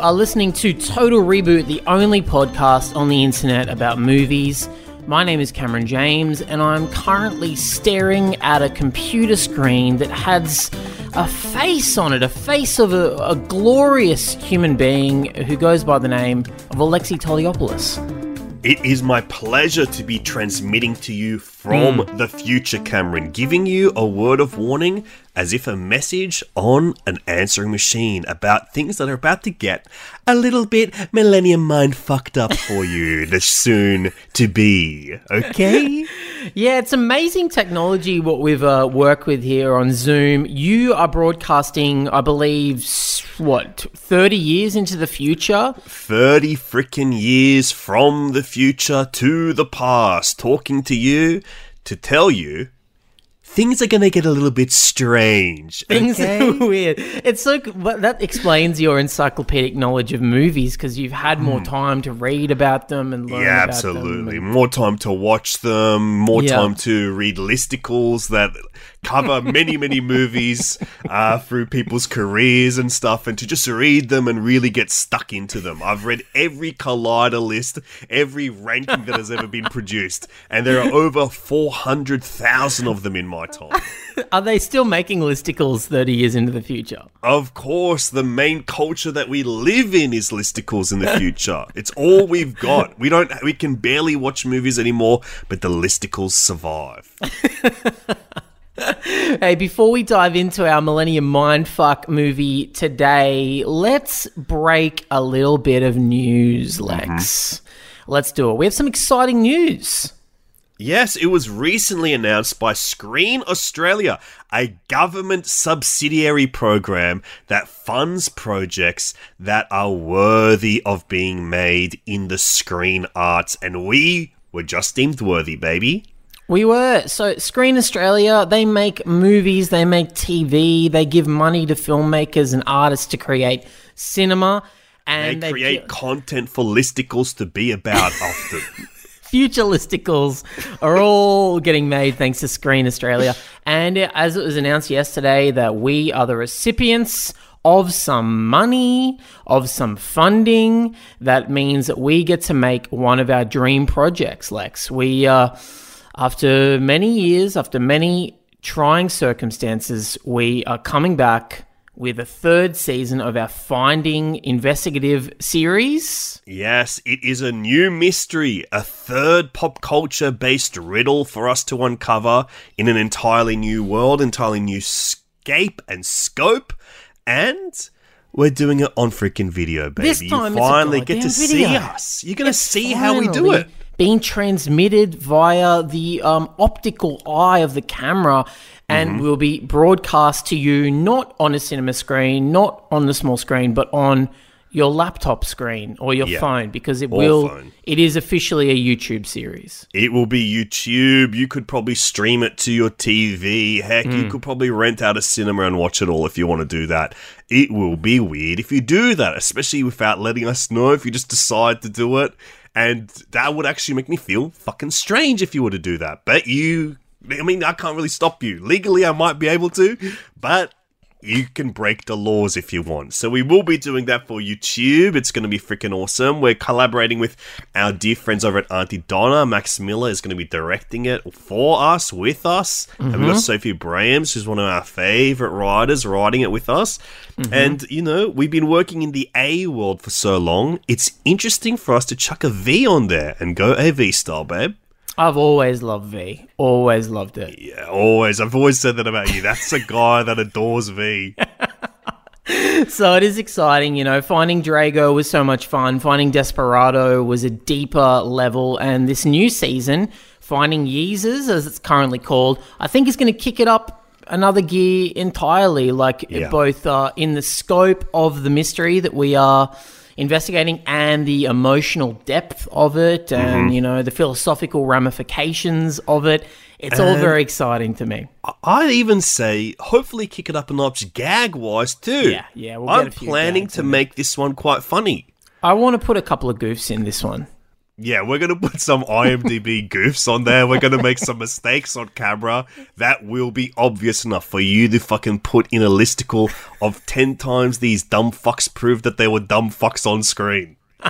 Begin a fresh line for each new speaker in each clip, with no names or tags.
Are listening to Total Reboot, the only podcast on the internet about movies. My name is Cameron James, and I'm currently staring at a computer screen that has a face on it, a face of a, a glorious human being who goes by the name of Alexei Toliopoulos.
It is my pleasure to be transmitting to you from hmm. the future, Cameron, giving you a word of warning as if a message on an answering machine about things that are about to get a little bit millennium mind fucked up for you, the soon to be. Okay?
Yeah, it's amazing technology what we've uh, worked with here on Zoom. You are broadcasting, I believe, what, 30 years into the future?
30 freaking years from the future to the past, talking to you to tell you things are going to get a little bit strange.
Things
okay?
are weird. It's so, but that explains your encyclopedic knowledge of movies because you've had more time to read about them and learn
Hmm. Yeah, absolutely.
them.
More time to watch them, more
Yeah.
time to read listicles that cover many, many movies uh, through people's careers and stuff, and to just read them and really get stuck into them. I've read every Collider list, every ranking that has ever been produced, and there are over 400,000 of them in my time.
Are they still making listicles 30 years into the future?
Of course, the main culture that we live in is listicles in the future. it's all we've got. We don't we can barely watch movies anymore, but the listicles survive.
Hey, before we dive into our Millennium Mindfuck movie today, let's break a little bit of news, mm-hmm. Lex. Let's do it. We have some exciting news.
Yes, it was recently announced by Screen Australia, a government subsidiary program that funds projects that are worthy of being made in the screen arts and we were just deemed worthy, baby.
We were. So, Screen Australia, they make movies, they make TV, they give money to filmmakers and artists to create cinema. And they,
create content for listicles to be about often.
future listicles are all getting made thanks to Screen Australia. And as it was announced yesterday, that we are the recipients of some money, of some funding. That means that we get to make one of our dream projects, Lex. We, uh, after many years, after many trying circumstances, we are coming back with a third season of our Finding Investigative series.
Yes, it is a new mystery, a third pop culture based riddle for us to uncover in an entirely new world, entirely new scape and scope, and we're doing it on freaking video, baby.
This time
you finally get to see us. You're gonna
It's
see how we do it.
Being transmitted via the um, optical eye of the camera, and
Mm-hmm.
will be broadcast to you not on a cinema screen, not on the small screen, but on your laptop screen or your
Yeah.
phone, because it
Or
will.
phone.
It is officially a YouTube series.
It will be YouTube. You could probably stream it to your TV. Heck, you
Hmm.
could probably rent out a cinema and watch it all if you want to do that. It will be weird if you do that, especially without letting us know if you just decide to do it. And that would actually make me feel fucking strange if you were to do that. But you, I mean, I can't really stop you. Legally, I might be able to, but you can break the laws if you want. So we will be doing that for YouTube. It's going to be freaking awesome. We're collaborating with our dear friends over at Aunty Donna. Max Miller is going to be directing it for us, with us. And we've got mm-hmm. Sophie Brahms, who's one of our favorite writers, writing it with us. Mm-hmm. And, you know, we've been working in the A world for so long. It's interesting for us to chuck a V on there and go AV style, babe.
I've always loved V. Always loved it.
Yeah, always. I've always said that about you. That's a guy that adores V.
So it is exciting, you know. Finding Drago was so much fun. Finding Desperado was a deeper level, and this new season, Finding Yeezers, as it's currently called, I think is going to kick it up another gear entirely. Like
Yeah.
both uh, in the scope of the mystery that we are investigating and the emotional depth of it, and mm-hmm. you know the philosophical ramifications of it. It's all very exciting to me.
I'd even say, hopefully, kick it up a notch gag wise too.
Yeah, yeah, we'll
I'm
a few
planning to make this one quite funny.
I want to put a couple of goofs in this one.
Yeah, we're gonna put some IMDb goofs on there. We're gonna make some mistakes on camera. That will be obvious enough for you to fucking put in a listicle of ten times these dumb fucks proved that they were dumb fucks on screen.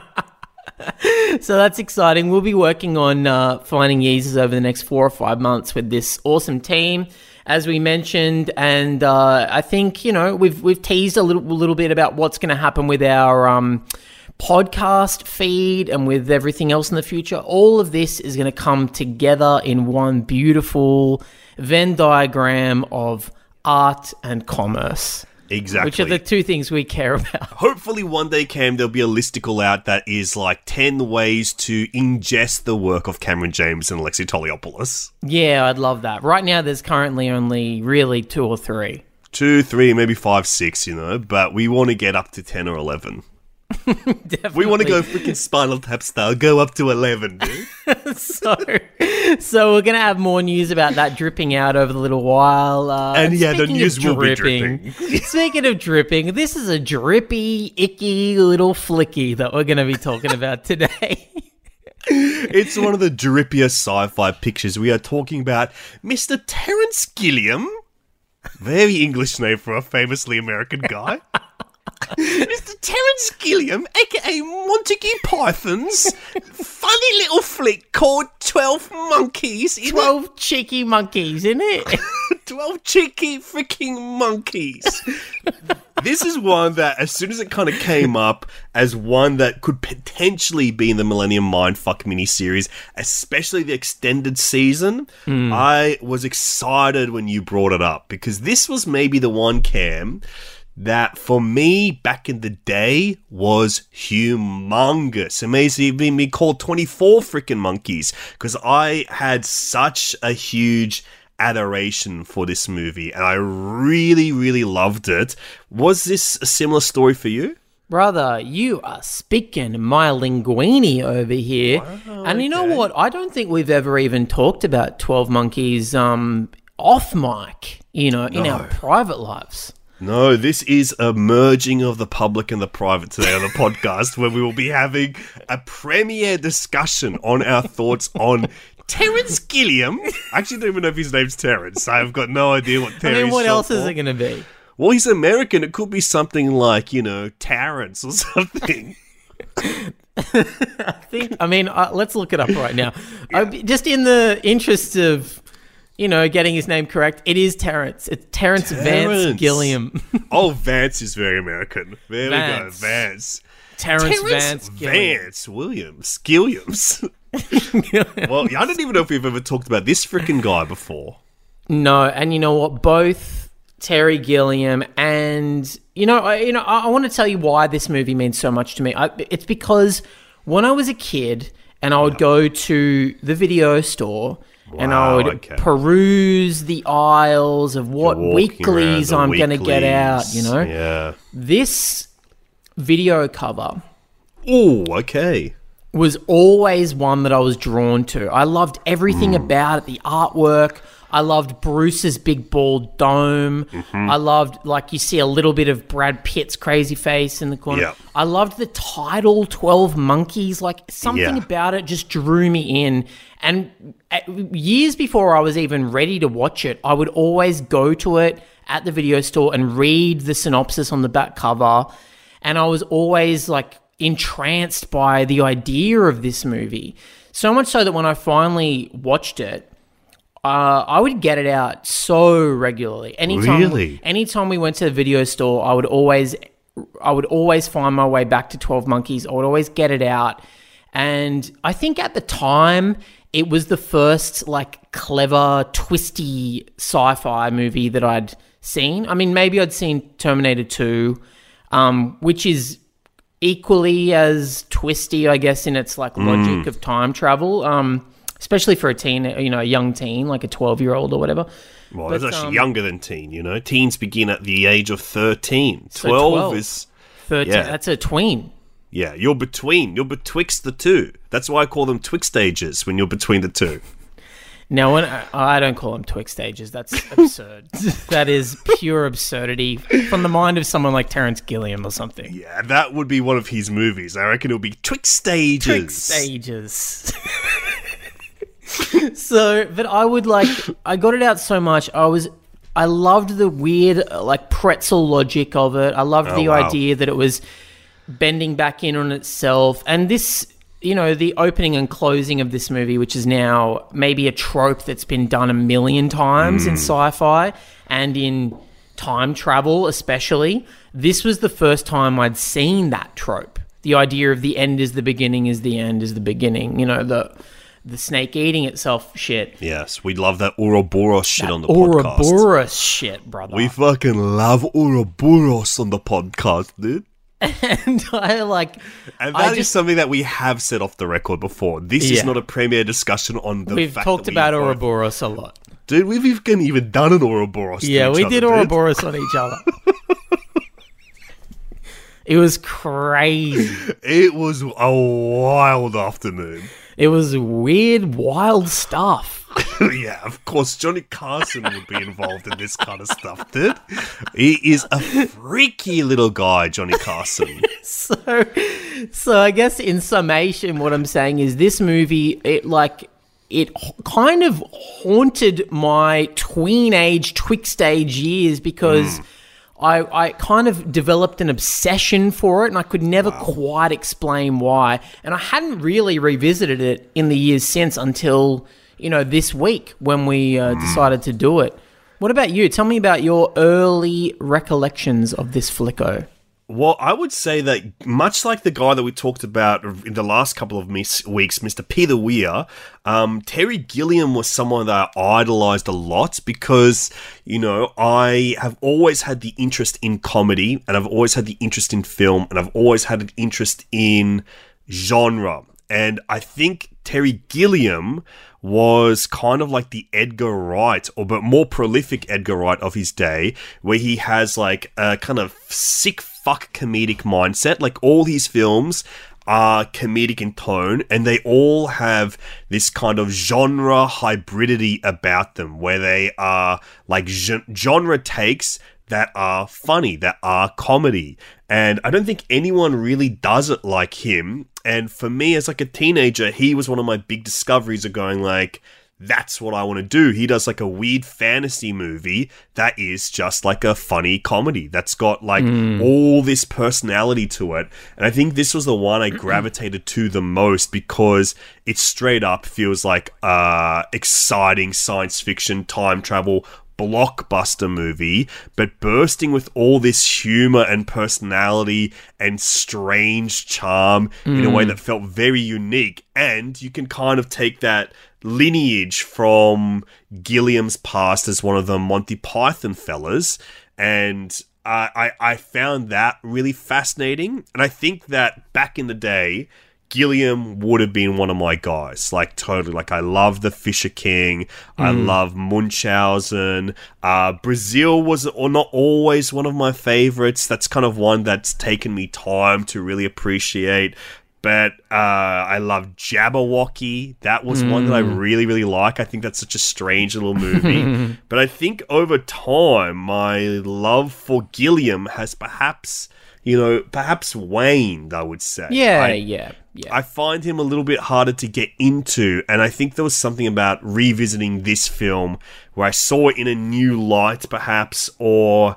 So that's exciting. We'll be working on uh, finding Yeezers over the next four or five months with this awesome team, as we mentioned. And uh, I think you know we've we've teased a little little bit about what's going to happen with our um, podcast feed and with everything else in the future. All of this is going to come together in one beautiful Venn diagram of art and commerce,
Exactly.
which are the two things we care about.
Hopefully, one day, Cam, there'll be a listicle out that is like 10 ways to ingest the work of Cameron James and Alexei Toliopoulos.
Yeah, I'd love that. Right now, there's currently only really two or three.
Two, three, maybe five, six, you know, but we want to get up to 10 or 11. We want to go freaking Spinal Tap style, go up to 11, dude.
so, so we're gonna have more news about that dripping out over the little while. Uh,
And yeah, the news will be dripping.
speaking of dripping, this is a drippy, icky little flicky that we're gonna be talking about today.
it's one of the drippiest sci fi pictures. We are talking about Mr. Terence Gilliam. Very English name for a famously American guy. Mr. Terence Gilliam, aka Montague Python's funny little flick called 12 Monkeys. in it.
Twelve cheeky monkeys, isn't it?
12 cheeky freaking monkeys. this is one that, as soon as it kind of came up as one that could potentially be in the Millennium Mindfuck miniseries, especially the extended season, hmm. I was excited when you brought it up because this was maybe the one cam that for me back in the day was humongous. Amazing, it may even be called 24 freaking monkeys because I had such a huge adoration for this movie and I really, really loved it. Was this a similar story for you?
Brother, you are speaking my linguini over here. and you know
okay.
what? I don't think we've ever even talked about 12 Monkeys um, off mic, you know, in our private lives.
No, this is a merging of the public and the private today on the podcast where we will be having a premiere discussion on our thoughts on Terence Gilliam. I actually don't even know if his name's Terence. I've got no idea what
I
Terence
mean, what else is it going to be?
Well, he's American. It could be something like, you know, Terrence or something.
I think. I mean, uh, let's look it up right now. I, just in the interest of, you know, getting his name correct, it is Terrence. It's Terrence, Vance
Terrence.
Gilliam.
oh, Vance is very American. There
Vance.
we go, Vance.
Terrence, Vance Gilliam.
Vance Williams Gilliams. well, I don't even know if we've ever talked about this freaking guy before.
No, and you know what? Both Terry Gilliam and you know, I, you know, I, I want to tell you why this movie means so much to me. I, it's because when I was a kid and I would go to the video store and I would
okay.
peruse the aisles of what weeklies I'm going to get out. You know,
Yeah.
this video cover
Oh, okay.
was always one that I was drawn to. I loved everything
Hmm.
about it, the artwork. I loved Bruce's big bald dome.
Mm-hmm.
I loved, like, you see a little bit of Brad Pitt's crazy face in the corner.
Yeah.
I loved the title, 12 Monkeys. Like, something
Yeah.
about it just drew me in. And uh, years before I was even ready to watch it, I would always go to it at the video store and read the synopsis on the back cover. And I was always like entranced by the idea of this movie. So much so that when I finally watched it, uh, I would get it out so regularly. Anytime,
Really?
anytime we went to the video store, I would always, I would always find my way back to Twelve Monkeys. I would always get it out, and I think at the time it was the first like clever, twisty sci-fi movie that I'd seen. I mean, maybe I'd seen Terminator Two, um, which is equally as twisty, I guess, in its like logic of time travel. Um, especially for a teen, you know, a young teen, like a twelve-year-old or whatever.
Well,
But,
that's actually
um,
younger than teen, you know. Teens begin at the age of 13.
So
12,
12.
is,
Thirteen.
Yeah.
That's a tween.
yeah, you're between. You're betwixt the two. That's why I call them twixt stages when you're between the two.
Now, when I, I don't call them twixt stages, that's absurd. that is pure absurdity from the mind of someone like Terrence Gilliam or something.
Yeah, that would be one of his movies. I reckon it'll be twixt stages.
Twix stages. so, but I would like, I got it out so much. I was, I loved the weird, uh, like, pretzel logic of it. I loved
Oh,
the
wow.
idea that it was bending back in on itself. And this, you know, the opening and closing of this movie, which is now maybe a trope that's been done a million times in sci fi and in time travel, especially. This was the first time I'd seen that trope. The idea of the end is the beginning is the end is the beginning. You know, the the snake eating itself shit.
Yes, we love that Ouroboros shit on the podcast.
Ouroboros shit, brother.
We fucking love Ouroboros on the podcast, dude.
and I like
And
I
that is
just-
something that we have said off the record before. This
Yeah.
is not a premier discussion on the
we've talked
that we
about Ouroboros a lot.
Dude, we've even even done an Ouroboros.
Yeah, we
other,
did
dude.
Ouroboros on each other. it was crazy.
It was a wild afternoon.
It was weird, wild stuff.
yeah, of course, Johnny Carson would be involved in this kind of stuff, dude. He is a freaky little guy, Johnny Carson.
So, so I guess in summation, what I'm saying is this movie, it like it kind of haunted my tween age, twixt age years because. Mm. I, I kind of developed an obsession for it and I could never quite explain why. And I hadn't really revisited it in the years since until, you know, this week when we uh, decided to do it. What about you? Tell me about your early recollections of this flicko.
Well, I would say that much like the guy that we talked about in the last couple of mis- weeks, Mr. Peter Weir, um, Terry Gilliam was someone that I idolized a lot because, you know, I have always had the interest in comedy and I've always had the interest in film and I've always had an interest in genre. And I think Terry Gilliam was kind of like the Edgar Wright, or but more prolific Edgar Wright of his day, where he has like a kind of sick fuck comedic mindset. Like all his films are comedic in tone, and they all have this kind of genre hybridity about them, where they are like gen- genre takes that are funny, that are comedy. And I don't think anyone really does it like him. And for me, as like a teenager, he was one of my big discoveries of going like, that's what I want to do. He does like a weird fantasy movie that is just like a funny comedy that's got like all this personality to it. And I think this was the one I gravitated to the most because it straight up feels like uh exciting science fiction time travel blockbuster movie, but bursting with all this humor and personality and strange charm in a way that felt very unique. And you can kind of take that lineage from Gilliam's past as one of the Monty Python fellas and I, I, I found that really fascinating. And I think that back in the day, Gilliam would have been one of my guys. Like, totally. Like, I love The Fisher King. I love Munchausen. Uh, Brazil was or not always one of my favorites. That's kind of one that's taken me time to really appreciate. But uh, I love Jabberwocky. That was one that I really, really like. I think that's such a strange little movie. but I think over time, my love for Gilliam has perhaps, you know, perhaps waned, I would say.
Yeah,
I-
yeah, yeah.
I find him a little bit harder to get into, and I think there was something about revisiting this film where I saw it in a new light, perhaps, or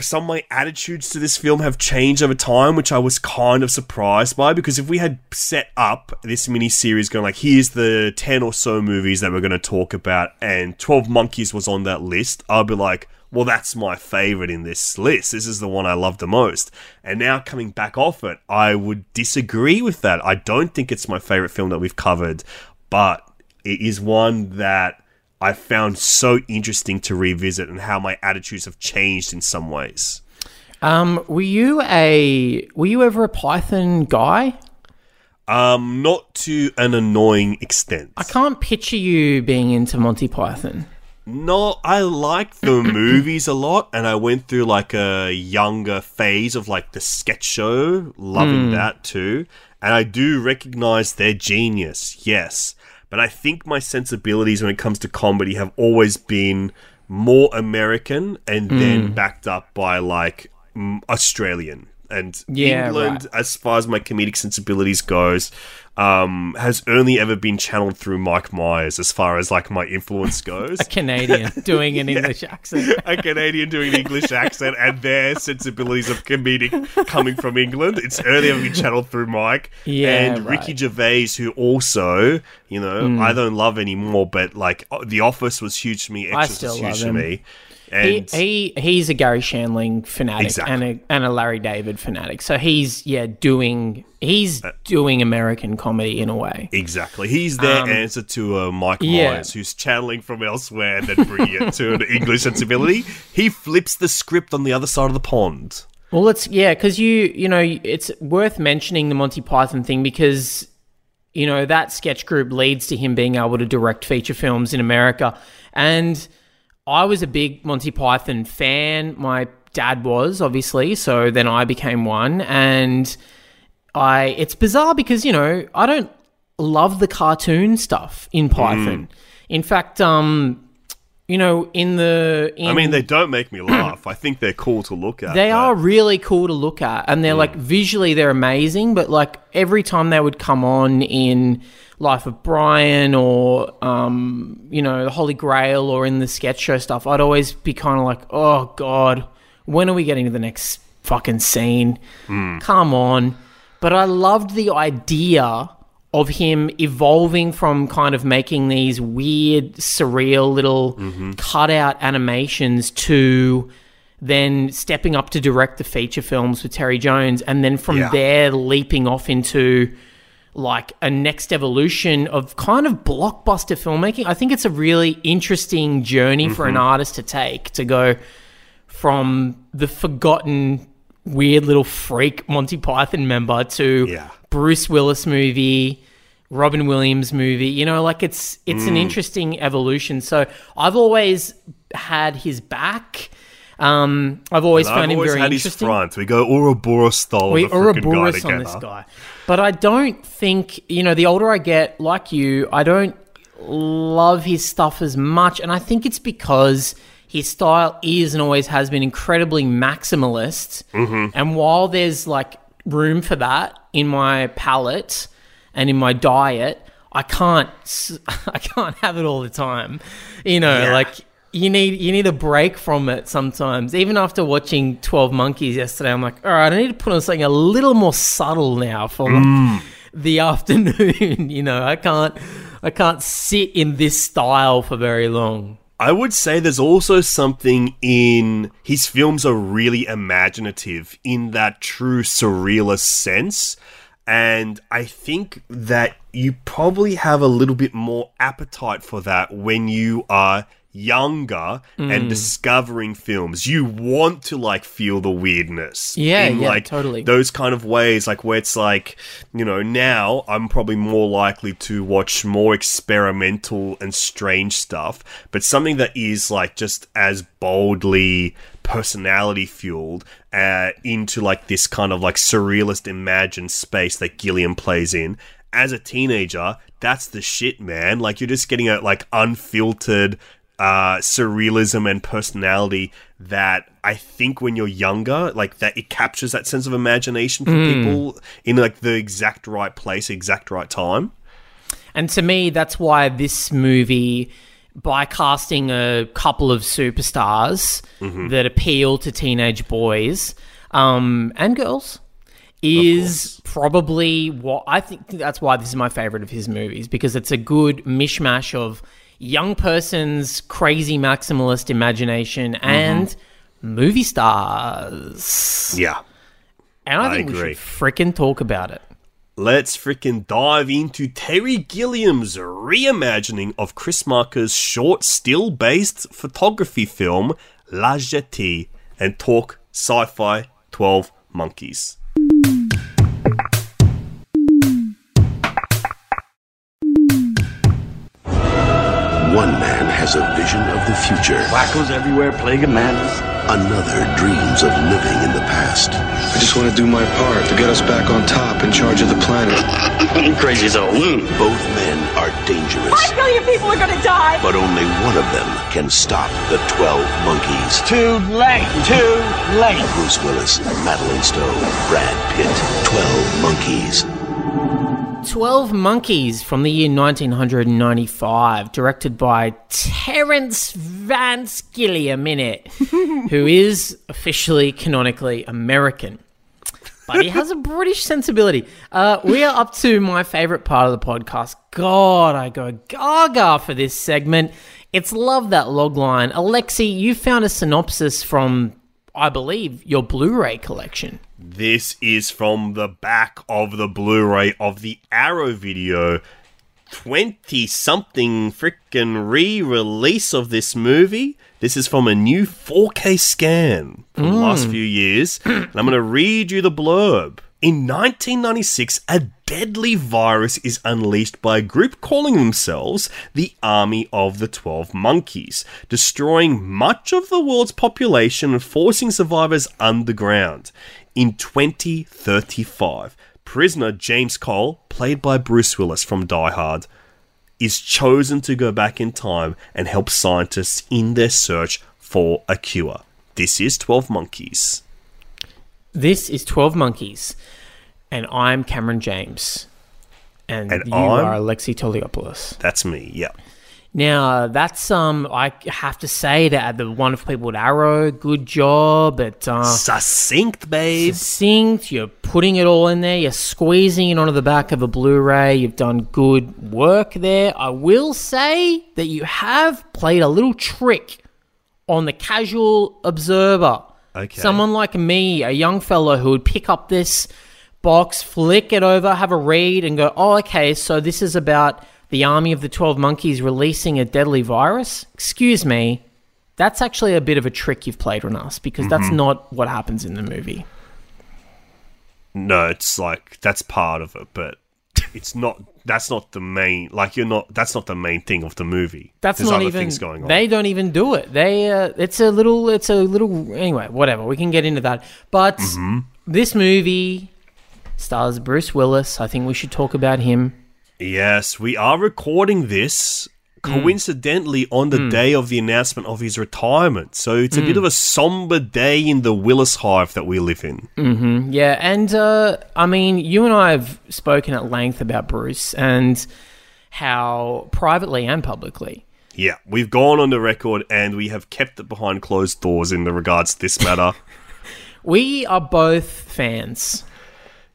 some of my attitudes to this film have changed over time, which I was kind of surprised by. Because if we had set up this mini series going like, here's the 10 or so movies that we're going to talk about, and 12 Monkeys was on that list, I'd be like, well, that's my favorite in this list. This is the one I love the most. And now coming back off it, I would disagree with that. I don't think it's my favorite film that we've covered, but it is one that I found so interesting to revisit and how my attitudes have changed in some ways.
Um, were you a were you ever a Python guy?
Um, not to an annoying extent.
I can't picture you being into Monty Python.
No, I like the movies a lot, and I went through like a younger phase of like the sketch show, loving that too. And I do recognize their genius, yes. But I think my sensibilities when it comes to comedy have always been more American and
Hmm.
then backed up by like mm, Australian and
Yeah,
England
right.
as far as my comedic sensibilities goes um, has only ever been channeled through Mike Myers as far as like my influence goes.
A Canadian doing an English accent.
a Canadian doing an English accent and their sensibilities of comedic coming from England. It's only ever been channeled through Mike.
Yeah,
and
right.
Ricky Gervais, who also, you know,
Hmm.
I don't love anymore, but like The Office was huge to me,
I
Extras
still
was
love
huge to me.
He,
And
he he's a Garry Shandling fanatic
Exactly.
and a and a Larry David fanatic. So he's yeah doing he's doing American comedy in a way.
Exactly. He's their answer to uh, Mike
Um, yeah.
Myers, who's channeling from elsewhere and then bringing it to an English sensibility. He flips the script on the other side of the pond.
Well, let's yeah, because you you know it's worth mentioning the Monty Python thing because you know that sketch group leads to him being able to direct feature films in America, and I was a big Monty Python fan. My dad was obviously, so then I became one, and I it's bizarre because you know I don't love the cartoon stuff in Python. In fact, um, you know, in the in
I mean, they don't make me laugh. I think they're cool to look at.
they
but-
are really cool to look at, and they're like visually they're amazing. But like every time they would come on in Life of Brian or um, you know the Holy Grail or in the sketch show stuff, I'd always be kind of like, oh god, when are we getting to the next fucking scene? Come on! But I loved the idea of him evolving from kind of making these weird, surreal little cutout animations to then stepping up to direct the feature films with Terry Jones, and then from
Yeah.
there leaping off into like a next evolution of kind of blockbuster filmmaking. I think it's a really interesting journey for an artist to take to go from the forgotten weird little freak Monty Python member to
Yeah.
Bruce Willis movie, Robin Williams movie. You know, like it's it's
Mm.
an interesting evolution. So I've always had his back. Um, I've always
I've
found him very
had his
interesting.
front. We go Ouroboros style.
We
of the frickin'
Ouroboros on this guy. But I don't think, you know, the older I get, like you, I don't love his stuff as much. And I think it's because his style is and always has been incredibly maximalist.
Mm-hmm.
And while there's like room for that in my palate and in my diet, I can't, I can't have it all the time. You know,
Yeah.
like you need you need a break from it sometimes. Even after watching Twelve Monkeys yesterday, I'm like, all right, I need to put on something a little more subtle now for like, the afternoon. you know, I can't I can't sit in this style for very long.
I would say there's also something in his films are really imaginative in that true surrealist sense. And I think that you probably have a little bit more appetite for that when you are younger
Mm.
and discovering films. You want to like feel the weirdness.
Yeah,
in,
yeah,
like
totally.
those kind of ways, like where it's like, you know, now I'm probably more likely to watch more experimental and strange stuff, but something that is like just as boldly personality fueled uh, into like this kind of like surrealist imagined space that Gilliam plays in. As a teenager, that's the shit, man. Like you're just getting a like unfiltered uh, surrealism and personality that I think when you're younger, like that it captures that sense of imagination for people in like the exact right place, exact right time.
And to me, that's why this movie, by casting a couple of superstars that appeal to teenage boys um, and girls, is probably what I think that's why this is my favorite of his movies because it's a good mishmash of young person's crazy maximalist imagination and movie stars.
Yeah.
And I
I
think we should frickin' talk about it.
Let's freaking dive into Terry Gilliam's reimagining of Chris Marker's short still based photography film La Jetée and talk sci fi 12 Monkeys.
One man has a vision of the future.
Wackos everywhere plaguing madness.
Another dreams of living in the past.
I just want to do my part to get us back on top in charge of the planet.
You crazy as a loon.
Both men are dangerous,
Five million people are gonna die!
but only one of them can stop the 12 monkeys.
Too late. Too late.
Bruce Willis, Madeleine Stowe, Brad Pitt. 12 monkeys.
12 Monkeys from the year 1995, directed by Terence Van Skilliam in it, who is officially canonically American. But he has a British sensibility. Uh, we are up to my favorite part of the podcast. God, I go gaga for this segment. It's Love That Logline. Alexei, you found a synopsis from, I believe, your Blu ray collection.
This is from the back of the Blu ray of the Arrow video. 20 something freaking re release of this movie. This is from a new 4K scan from the last mm. few years. and I'm going to read you the blurb. In 1996, a deadly virus is unleashed by a group calling themselves the Army of the Twelve Monkeys, destroying much of the world's population and forcing survivors underground. In 2035, prisoner James Cole, played by Bruce Willis from Die Hard, is chosen to go back in time and help scientists in their search for a cure. This is 12 Monkeys.
This is 12 Monkeys, and I'm Cameron James. And,
And
you
I'm-
are Alexei Toliopoulos.
That's me, yeah.
Now, that's, um, I have to say that the wonderful people at Arrow, good job at, uh,
Succinct, babe.
succinct. You're putting it all in there. You're squeezing it onto the back of a Blu-ray. You've done good work there. I will say that you have played a little trick on the casual observer.
Okay.
Someone like me, a young fellow who would pick up this box, flick it over, have a read, and go, "Oh, okay, so this is about the army of the Twelve Monkeys releasing a deadly virus." Excuse me. That's actually a bit of a trick you've played on us because that's not what happens in the movie.
No, it's like that's part of it, but it's not. That's not the main. Like you're not. That's not the main thing of the movie.
That's
There's
not
other
even.
things going on.
They don't even do it. They. Uh, it's a little. It's a little. Anyway, whatever. We can get into that. But
Mm-hmm.
this movie stars Bruce Willis. I think we should talk about him.
Yes, we are recording this coincidentally on the hmm. day of the announcement of his retirement. So it's a bit hmm. of a somber day in the Willis hive that we live in. Mm-hmm.
Yeah, and uh, I mean, you and I have spoken at length about Bruce and how privately and publicly.
Yeah, we've gone on the record and we have kept it behind closed doors in the regards to this matter.
We are both fans.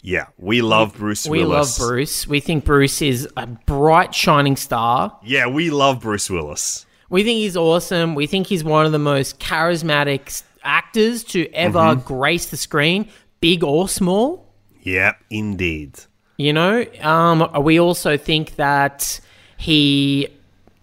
Yeah, we love Bruce
We
Willis.
love Bruce. We think Bruce is a bright, shining star.
Yeah, we love Bruce Willis.
We think he's awesome. We think he's one of the most charismatic actors to ever grace the screen, big or small.
Yeah, indeed.
You know, um, we also think that he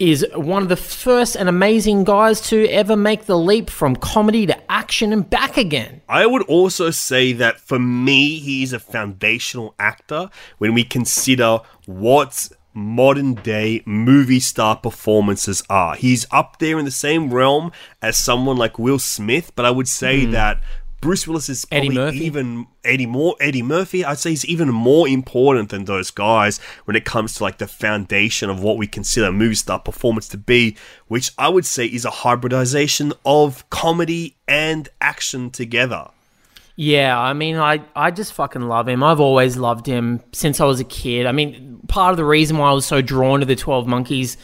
is one of the first and amazing guys to ever make the leap from comedy to action and back again.
I would also say that for me, he's a foundational actor when we consider what modern day movie star performances are. He's up there in the same realm as someone like Will Smith, but I would say hmm. that Bruce Willis is
Eddie Murphy?
even Eddie more Eddie Murphy. I'd say he's even more important than those guys when it comes to like the foundation of what we consider movie star performance to be, which I would say is a hybridization of comedy and action together.
Yeah, I mean, I, I just fucking love him. I've always loved him since I was a kid. I mean, part of the reason why I was so drawn to the 12 Monkeys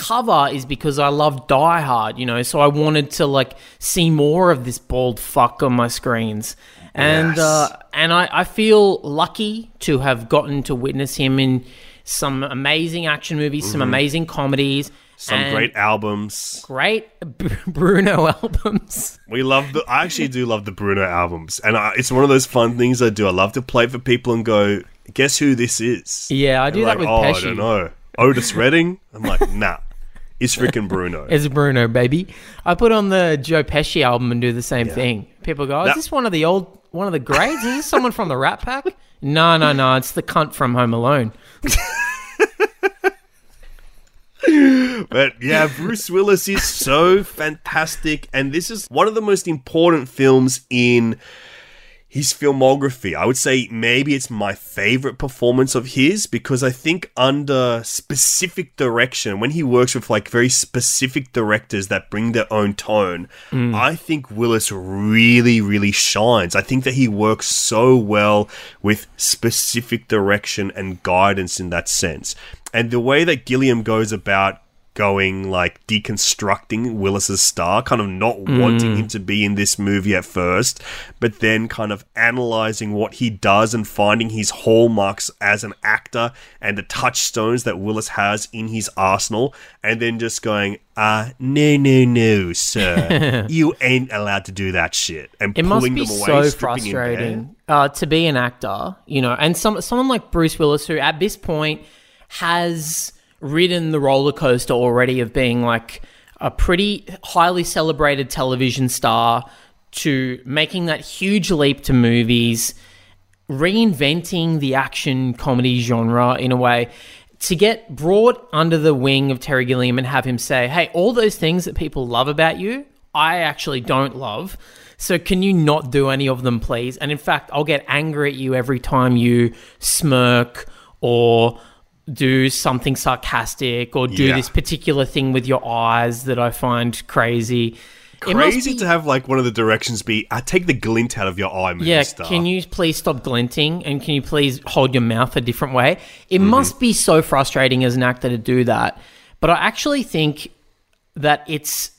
cover is because I love Die Hard, you know, so I wanted to like see more of this bald fuck on my screens. And
Yes.
uh, and I, I feel lucky to have gotten to witness him in some amazing action movies, some amazing comedies,
Mm-hmm. Some
and
great albums.
great Br- Bruno albums.
We love the. I actually do love the Bruno albums, and I, it's one of those fun things I do. I love to play for people and go, "Guess who this is?"
Yeah, I do
They're
that
like,
with
oh, I
Pesci.
don't know. Otis Redding. I'm like, nah, it's freaking Bruno.
It's Bruno, baby. I put on the Joe Pesci album and do the same thing. People go, oh, "Is
That-
this one of the old, one of the greats? Is this someone from the Rat Pack?" No, no, no. It's the cunt from Home Alone.
But yeah, Bruce Willis is so fantastic, and this is one of the most important films in his filmography. I would say maybe it's my favorite performance of his because I think under specific direction, when he works with like very specific directors that bring their own tone, mm. I think Willis really, really shines. I think that he works so well with specific direction and guidance in that sense. And the way that Gilliam goes about going like deconstructing Willis's star, kind of not wanting him to be in this movie at first, but then kind of analyzing what he does and finding his hallmarks as an actor and the touchstones that Willis has in his arsenal, and then just going, uh, no, no, no, sir. you ain't allowed to do that shit. And
It must
pulling
be
them away,
so
stripping him bare.
frustrating uh, to be an actor, you know, and some someone like Bruce Willis, who at this point has ridden the roller coaster already of being like a pretty highly celebrated television star to making that huge leap to movies, reinventing the action comedy genre in a way. To get brought under the wing of Terry Gilliam and have him say, hey, all those things that people love about you, I actually don't love. So can you not do any of them, please? And in fact, I'll get angry at you every time you smirk or do something sarcastic or do
Yeah.
this particular thing with your eyes that I find crazy.
Crazy
be-
to have like one of the directions be, I take the glint out of your eye, movie
yeah,
star.
can you please stop glinting and can you please hold your mouth a different way? It
Mm-hmm.
must be so frustrating as an actor to do that. But I actually think that it's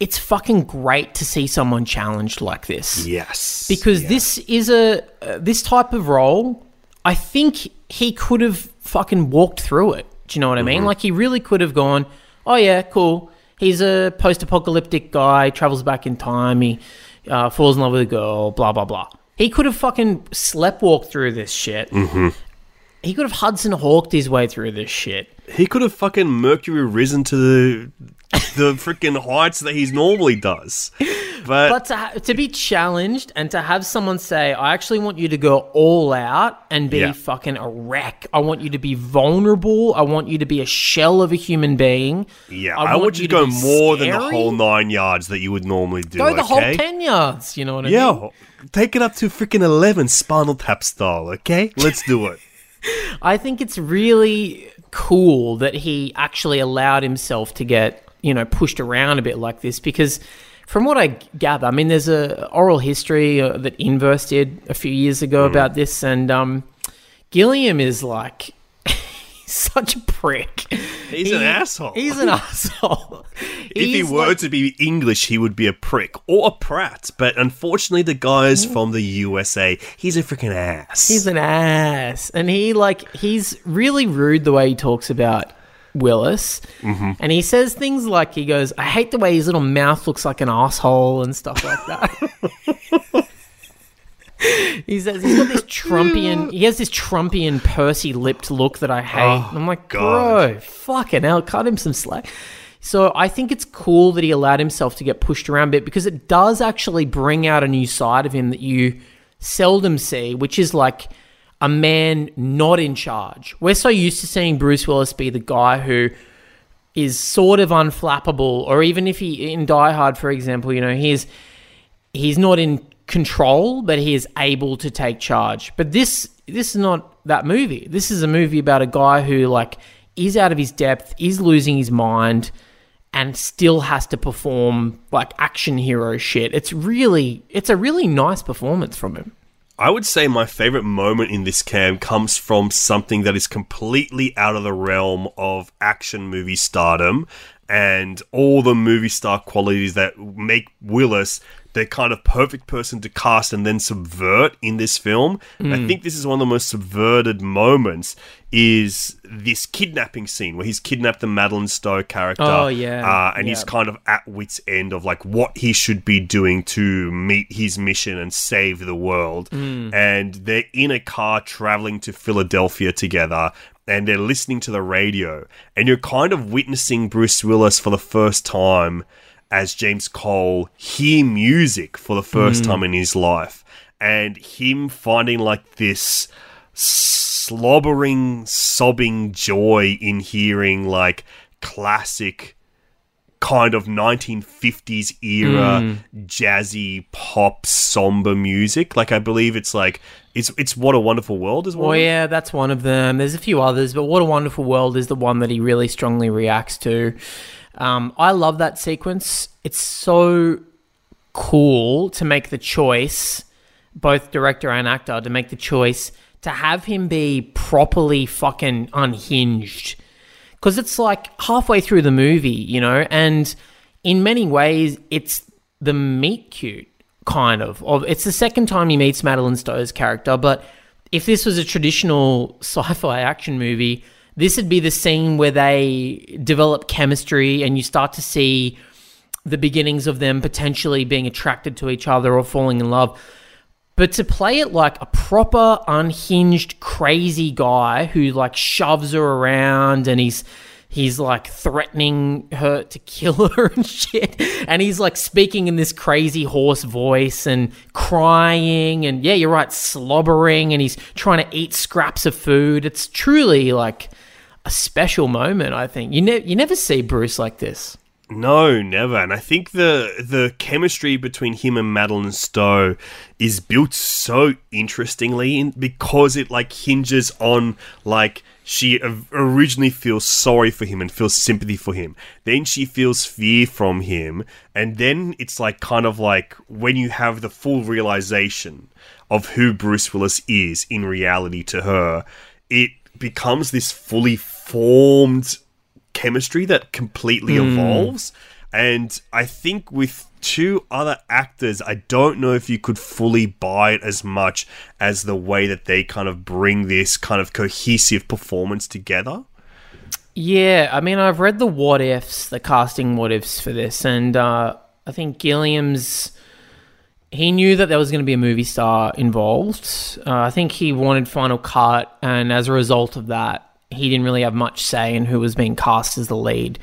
it's fucking great to see someone challenged like this.
Yes.
Because this is a uh, this type of role, I think he could have fucking walked through it. Do you know what I mean?
Mm-hmm.
Like he really could have gone, "Oh yeah, cool. He's a post-apocalyptic guy, travels back in time, he uh, falls in love with a girl, blah blah blah." He could have fucking sleptwalked through this shit. Mm-hmm. He could have Hudson Hawked his way through this shit.
He could have fucking Mercury risen to the the freaking heights that he normally does. But,
But to, ha- to be challenged and to have someone say, I actually want you to go all out and be
Yeah.
fucking a wreck. I want you to be vulnerable. I want you to be a shell of a human being.
yeah, I, want, you to go
be
more than the
scary.
whole nine yards that you would normally do.
Go the whole
okay?
10 yards. You know what I mean?
Yeah,
mean?
take it up to freaking eleven, Spinal Tap style. Okay, let's do it.
I think it's really cool that he actually allowed himself to get, you know, pushed around a bit like this because from what I gather, I mean, there's a oral history uh, that Inverse did a few years ago about this, and um, Gilliam is like such a prick.
He's an asshole.
He's an asshole.
if he were
like-
to be English, he would be a prick or a prat. But unfortunately, the guy's from the USA. He's a freaking ass.
He's an ass, and he like he's really rude the way he talks about Willis,
Mm-hmm.
and he says things like he goes, "I hate the way his little mouth looks like an asshole" and stuff like that. he says he's got this Trumpian. He has this Trumpian, pursy lipped look that I hate. And I'm like,
Oh, God.
bro, fucking hell, cut him some slack. So I think it's cool that he allowed himself to get pushed around a bit because it does actually bring out a new side of him that you seldom see, which is like a man not in charge. We're so used to seeing Bruce Willis be the guy who is sort of unflappable, or even if he in Die Hard, for example, you know, he's he's not in control, but he is able to take charge. But this this is not that movie. This is a movie about a guy who like is out of his depth, is losing his mind, and still has to perform like action hero shit. It's really it's a really nice performance from him.
I would say my favorite moment in this cam comes from something that is completely out of the realm of action movie stardom and all the movie star qualities that make Willis the kind of perfect person to cast and then subvert in this film. And I think this is one of the most subverted moments is this kidnapping scene where he's kidnapped the Madeleine Stowe character.
Oh, yeah.
Uh, and he's kind of at wit's end of like what he should be doing to meet his mission and save the world. And they're in a car traveling to Philadelphia together and they're listening to the radio. And you're kind of witnessing Bruce Willis for the first time as James Cole hear music for the first hmm. time in his life. And him finding like this slobbering, sobbing joy in hearing like classic kind of 1950s era hmm. jazzy pop somber music. Like I believe it's like it's it's what a wonderful world is one.
Well,
of
yeah, that's one of them. There's a few others, but What a Wonderful World is the one that he really strongly reacts to. Um, I love that sequence. It's so cool to make the choice, both director and actor, to make the choice to have him be properly fucking unhinged. Because it's like halfway through the movie, you know, and in many ways, it's the meet cute kind of. of it's the second time he meets Madeleine Stowe's character, but if this was a traditional sci-fi action movie, this would be the scene where they develop chemistry and you start to see the beginnings of them potentially being attracted to each other or falling in love. But to play it like a proper unhinged crazy guy who like shoves her around and he's he's like threatening her to kill her and shit and he's like speaking in this crazy hoarse voice and crying and yeah you're right slobbering and he's trying to eat scraps of food it's truly like a special moment i think you, ne- you never see bruce like this
No, never. And I think the the chemistry between him and Madeleine Stowe is built so interestingly in, because it like hinges on like she originally feels sorry for him and feels sympathy for him. Then she feels fear from him, and then it's like kind of like when you have the full realization of who Bruce Willis is in reality to her, it becomes this fully formed chemistry that completely evolves. And I think with two other actors, I don't know if you could fully buy it as much as the way that they kind of bring this kind of cohesive performance together.
Yeah, I mean, I've read the what ifs, the casting what ifs for this, and uh, I think Gilliam's. He knew that there was going to be a movie star involved. Uh, I think he wanted Final Cut, and as a result of that, he didn't really have much say in who was being cast as the lead.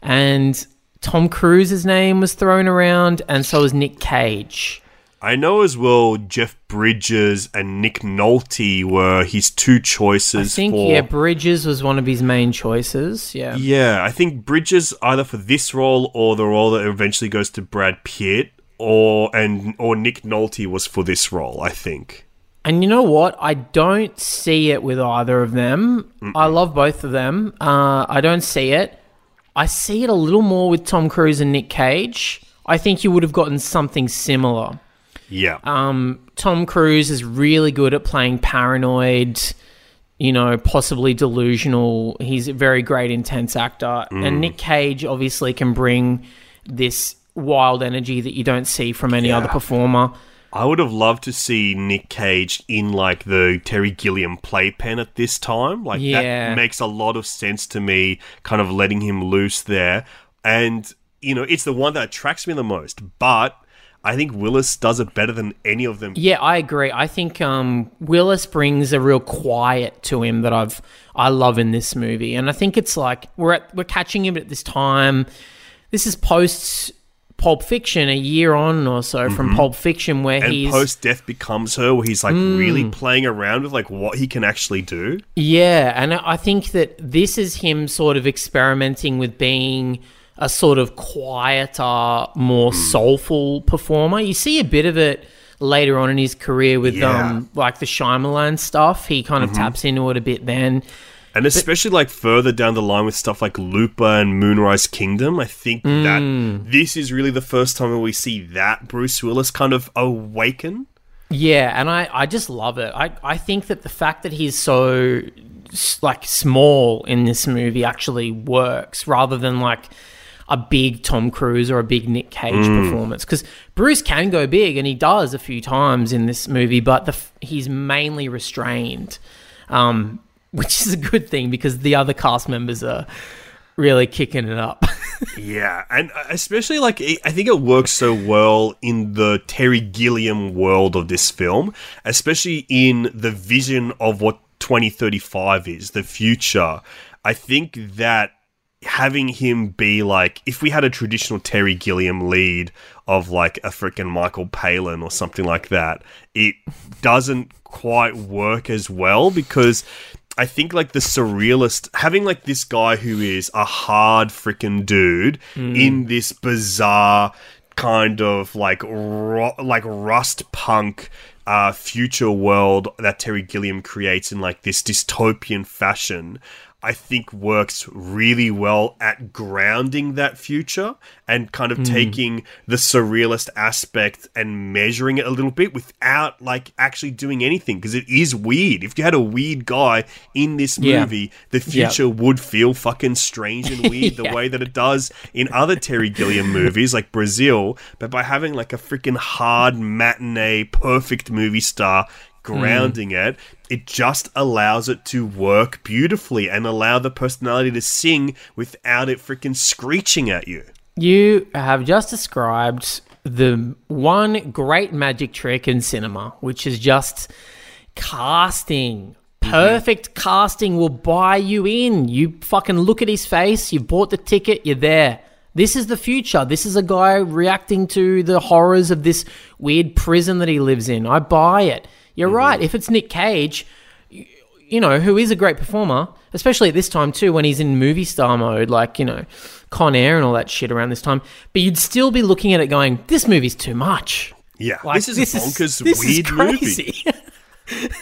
And Tom Cruise's name was thrown around, and so was Nick Cage.
I know as well Jeff Bridges and Nick Nolte were his two choices.
I think,
for
yeah, Bridges was one of his main choices. Yeah.
Yeah, I think Bridges either for this role or the role that eventually goes to Brad Pitt or and or Nick Nolte was for this role, I think.
And you know what? I don't see it with either of them. I love both of them. Uh, I don't see it. I see it a little more with Tom Cruise and Nick Cage. I think you would have gotten something similar.
Yeah.
Um, Tom Cruise is really good at playing paranoid, you know, possibly delusional. He's a very great, intense actor. And Nick Cage obviously can bring this wild energy that you don't see from any other performer.
I would have loved to see Nick Cage in like the Terry Gilliam playpen at this time. Like
Yeah.
that makes a lot of sense to me, kind of letting him loose there. And you know, it's the one that attracts me the most. But I think Willis does it better than any of them.
Yeah, I agree. I think um, Willis brings a real quiet to him that I've I love in this movie, and I think it's like we're at, we're catching him at this time. This is post Pulp Fiction, a year on or so from mm-hmm. Pulp Fiction, where
And
he's
post death becomes her, where he's like mm. really playing around with like what he can actually do.
Yeah, and I think that this is him sort of experimenting with being a sort of quieter, more mm. soulful performer. You see a bit of it later on in his career with
Yeah.
um like the Shyamalan stuff. He kind of mm-hmm. taps into it a bit then.
And especially like further down the line with stuff like Looper and Moonrise Kingdom, I think that this is really the first time that we see that Bruce Willis kind of awaken.
Yeah, and I, I just love it. I, I think that the fact that he's so like small in this movie actually works rather than like a big Tom Cruise or a big Nick Cage performance because Bruce can go big and he does a few times in this movie, but the, f- he's mainly restrained, um, which is a good thing because the other cast members are really kicking it up.
Yeah, and uh, especially like I think it works so well in the Terry Gilliam world of this film, especially in the vision of what 2035 is, the future. I think that having him be like if we had a traditional Terry Gilliam lead of like a freaking Michael Palin or something like that, it doesn't quite work as well because I think like the surrealist having like this guy who is a hard freaking dude in this bizarre kind of like ru- like rust punk uh, future world that Terry Gilliam creates in like this dystopian fashion. I think works really well at grounding that future and kind of hmm. taking the surrealist aspect and measuring it a little bit without like actually doing anything because it is weird. If you had a weird guy in this
Yeah.
movie, the future would feel fucking strange and weird the way that it does in other Terry Gilliam movies like Brazil, but by having like a freaking hard matinee perfect movie star grounding hmm. it, it just allows it to work beautifully and allow the personality to sing without it freaking screeching at you.
You have just described the one great magic trick in cinema, which is just casting. Mm-hmm. Perfect casting will buy you in. You fucking look at his face, you bought the ticket, you're there. This is the future. This is a guy reacting to the horrors of this weird prison that he lives in. I buy it. You're mm-hmm. right. If it's Nick Cage, you know, who is a great performer, especially at this time too, when he's in movie star mode, like, you know, Con Air and all that shit around this time. But you'd still be looking at it going, this movie's too much.
Yeah,
Like,
this is a bonkers
this is
weird
crazy.
movie.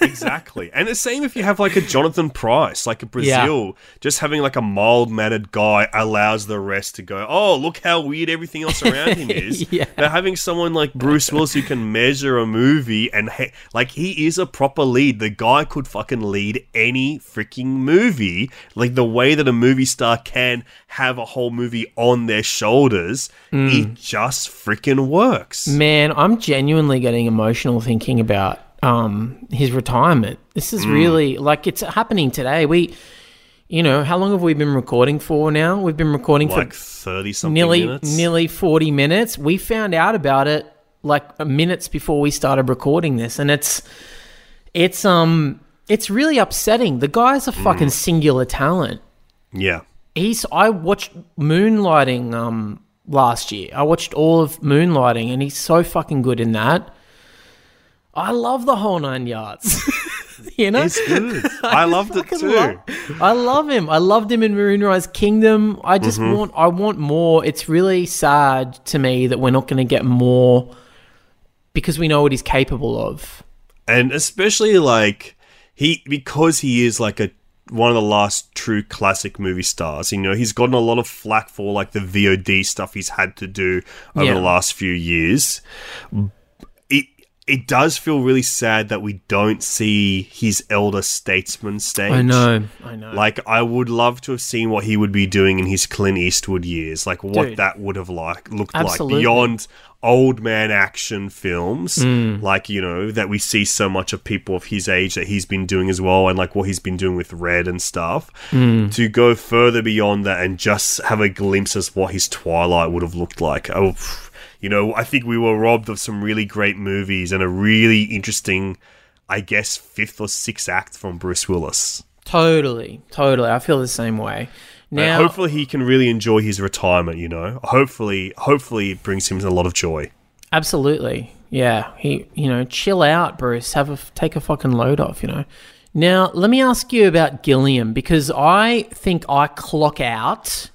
exactly. And the same if you have like a Jonathan Pryce, like a Brazil, just having like a mild mannered guy allows the rest to go, oh, look how weird everything else around him is.
Yeah.
But having someone like Bruce Willis who can measure a movie and he- like he is a proper lead. The guy could fucking lead any freaking movie. Like the way that a movie star can have a whole movie on their shoulders, it mm. just freaking works.
Man, I'm genuinely getting emotional thinking about um, his retirement. This
Mm.
is really like it's happening today. We, you know, how long have we been recording for now? We've been recording
Like
for
30 something
nearly
minutes.
nearly 40 minutes. We found out about it like minutes before we started recording this, and it's it's um it's really upsetting. The guy's a
Mm.
fucking singular talent.
yeah.
He's I watched Moonlighting um last year. I watched all of Moonlighting and he's so fucking good in that. I love the whole nine yards. you know?
It's good. I loved it too.
love- I love him. I loved him in Moonrise Kingdom. I just
Mm-hmm.
want I want more. It's really sad to me that we're not going to get more because we know what he's capable of.
and especially like he because he is like a one of the last true classic movie stars. You know, he's gotten a lot of flack for like the VOD stuff he's had to do over
Yeah.
the last few years. It it does feel really sad that we don't see his elder statesman stage.
I know. I know.
Like I would love to have seen what he would be doing in his Clint Eastwood years, like what
Dude.
that would have like looked
Absolutely.
like beyond old man action films,
Mm.
like you know that we see so much of people of his age that he's been doing as well, and like what he's been doing with Red and stuff.
Mm.
To go further beyond that and just have a glimpse of what his Twilight would have looked like. Oh, pff, you know, I think we were robbed of some really great movies and a really interesting, I guess, fifth or sixth act from Bruce Willis.
totally. Totally. I feel the same way.
And
Now
hopefully he can really enjoy his retirement, you know. Hopefully hopefully it brings him a lot of joy.
Absolutely. Yeah. He, you know, chill out, Bruce. Have a take a fucking load off, you know. Now, let me ask you about Gilliam because I think I clock out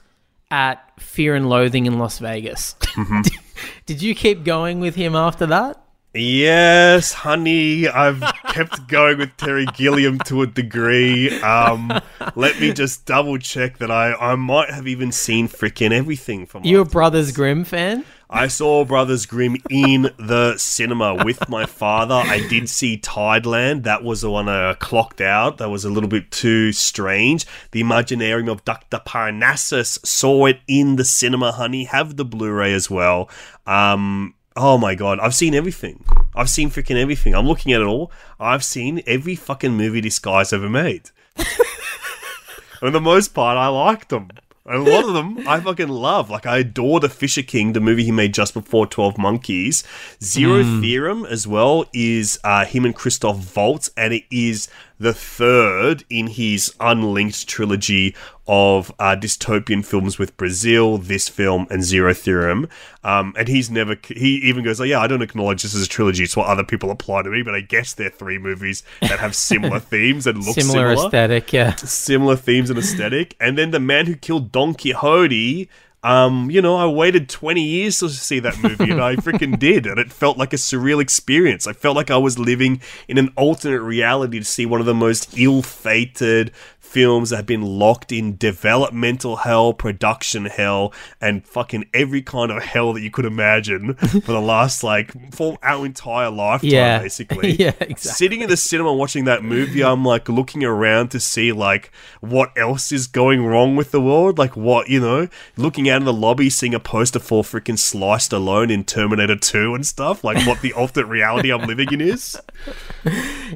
at Fear and Loathing in Las Vegas. Mm-hmm. Did you keep going with him after that?
Yes, honey, I've kept going with Terry Gilliam to a degree. Um, let me just double check that I, I might have even seen freaking everything from
You a Brothers Grimm fan?
I saw Brothers Grimm in the cinema with my father. I did see Tideland. That was the one I clocked out. That was a little bit too strange. The Imaginarium of Dr. Parnassus saw it in the cinema, honey. Have the Blu ray as well. Um, oh my god, I've seen everything. I've seen freaking everything. I'm looking at it all. I've seen every fucking movie this guy's ever made. For the most part, I liked them. And a lot of them I fucking love. Like I adore the Fisher King, the movie he made just before Twelve Monkeys. Zero Theorem as well is uh, him and Christoph Waltz, and it is the third in his unlinked trilogy of uh, dystopian films with Brazil, this film, and Zero Theorem. Um, and he's never, he even goes, oh, yeah, I don't acknowledge this as a trilogy. It's what other people apply to me, but I guess they're three movies that have similar themes and look
Similar,
similar
aesthetic, yeah.
similar themes and aesthetic. And then the man who killed Don Quixote. Um, you know, I waited 20 years to see that movie and I freaking did. And it felt like a surreal experience. I felt like I was living in an alternate reality to see one of the most ill fated films that have been locked in developmental hell, production hell, and fucking every kind of hell that you could imagine for the last, like, for our entire lifetime,
Yeah.
basically.
Yeah, exactly.
Sitting in the cinema watching that movie, I'm like looking around to see like what else is going wrong with the world. Like what, you know, looking out in the lobby, seeing a poster for freaking Sly Stallone in Terminator 2 and stuff. Like what the alternate reality I'm living in is.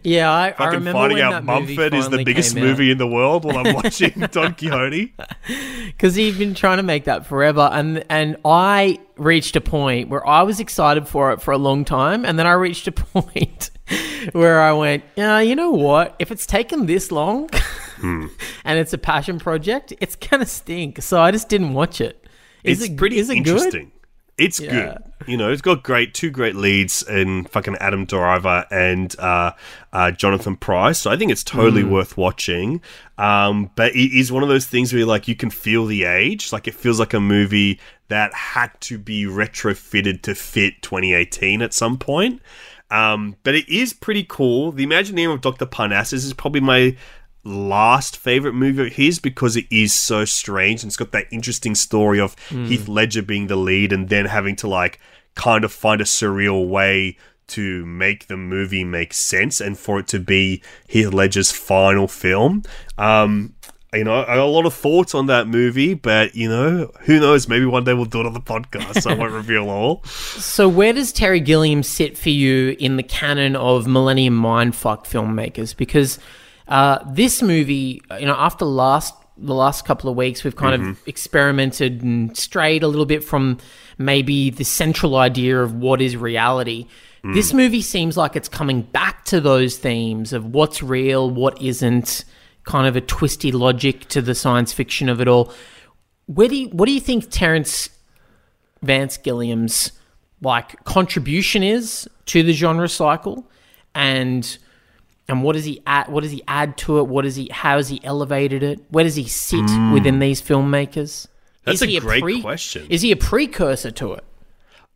Yeah, I, I
Fucking
remember
finding
when
out
that movie
Mumford is the biggest movie in the world while I'm watching Don Quixote.
because he'd been trying to make that forever and and i reached a point where i was excited for it for a long time and then i reached a point where i went yeah you know what if it's taken this long
Hmm.
and it's a passion project it's gonna stink so i just didn't watch it is
it's
it
pretty
is it
interesting.
good
It's
Yeah.
good. You know, it's got great two great leads in fucking Adam Driver and uh, uh, Jonathan Pryce. So I think it's totally
Mm.
worth watching. Um, but it is one of those things where like you can feel the age. Like it feels like a movie that had to be retrofitted to fit 2018 at some point. Um, but it is pretty cool. The Imaginarium of Dr. Parnassus is probably my last favorite movie of his because it is so strange and it's got that interesting story of Heath Ledger being the lead and then having to like kind of find a surreal way to make the movie make sense and for it to be Heath Ledger's final film. Um, you know, I got a lot of thoughts on that movie, but you know, who knows? Maybe one day we'll do it on the podcast, so I won't reveal all.
so where does terry gilliam sit for you in the canon of millennium mindfuck filmmakers because uh, this movie you know after last the last couple of weeks we've kind of experimented and strayed a little bit from maybe the central idea of what is reality. This movie seems like it's coming back to those themes of what's real what isn't kind of a twisty logic to the science fiction of it all. Where do you, what do you think terrence Vance Gilliam's like contribution is to the genre cycle, and and what does he add? What does he add to it? What does he? How has he elevated it? Where does he sit hmm. within these filmmakers?
That's
Is
a
he
great question.
Is he a precursor to it?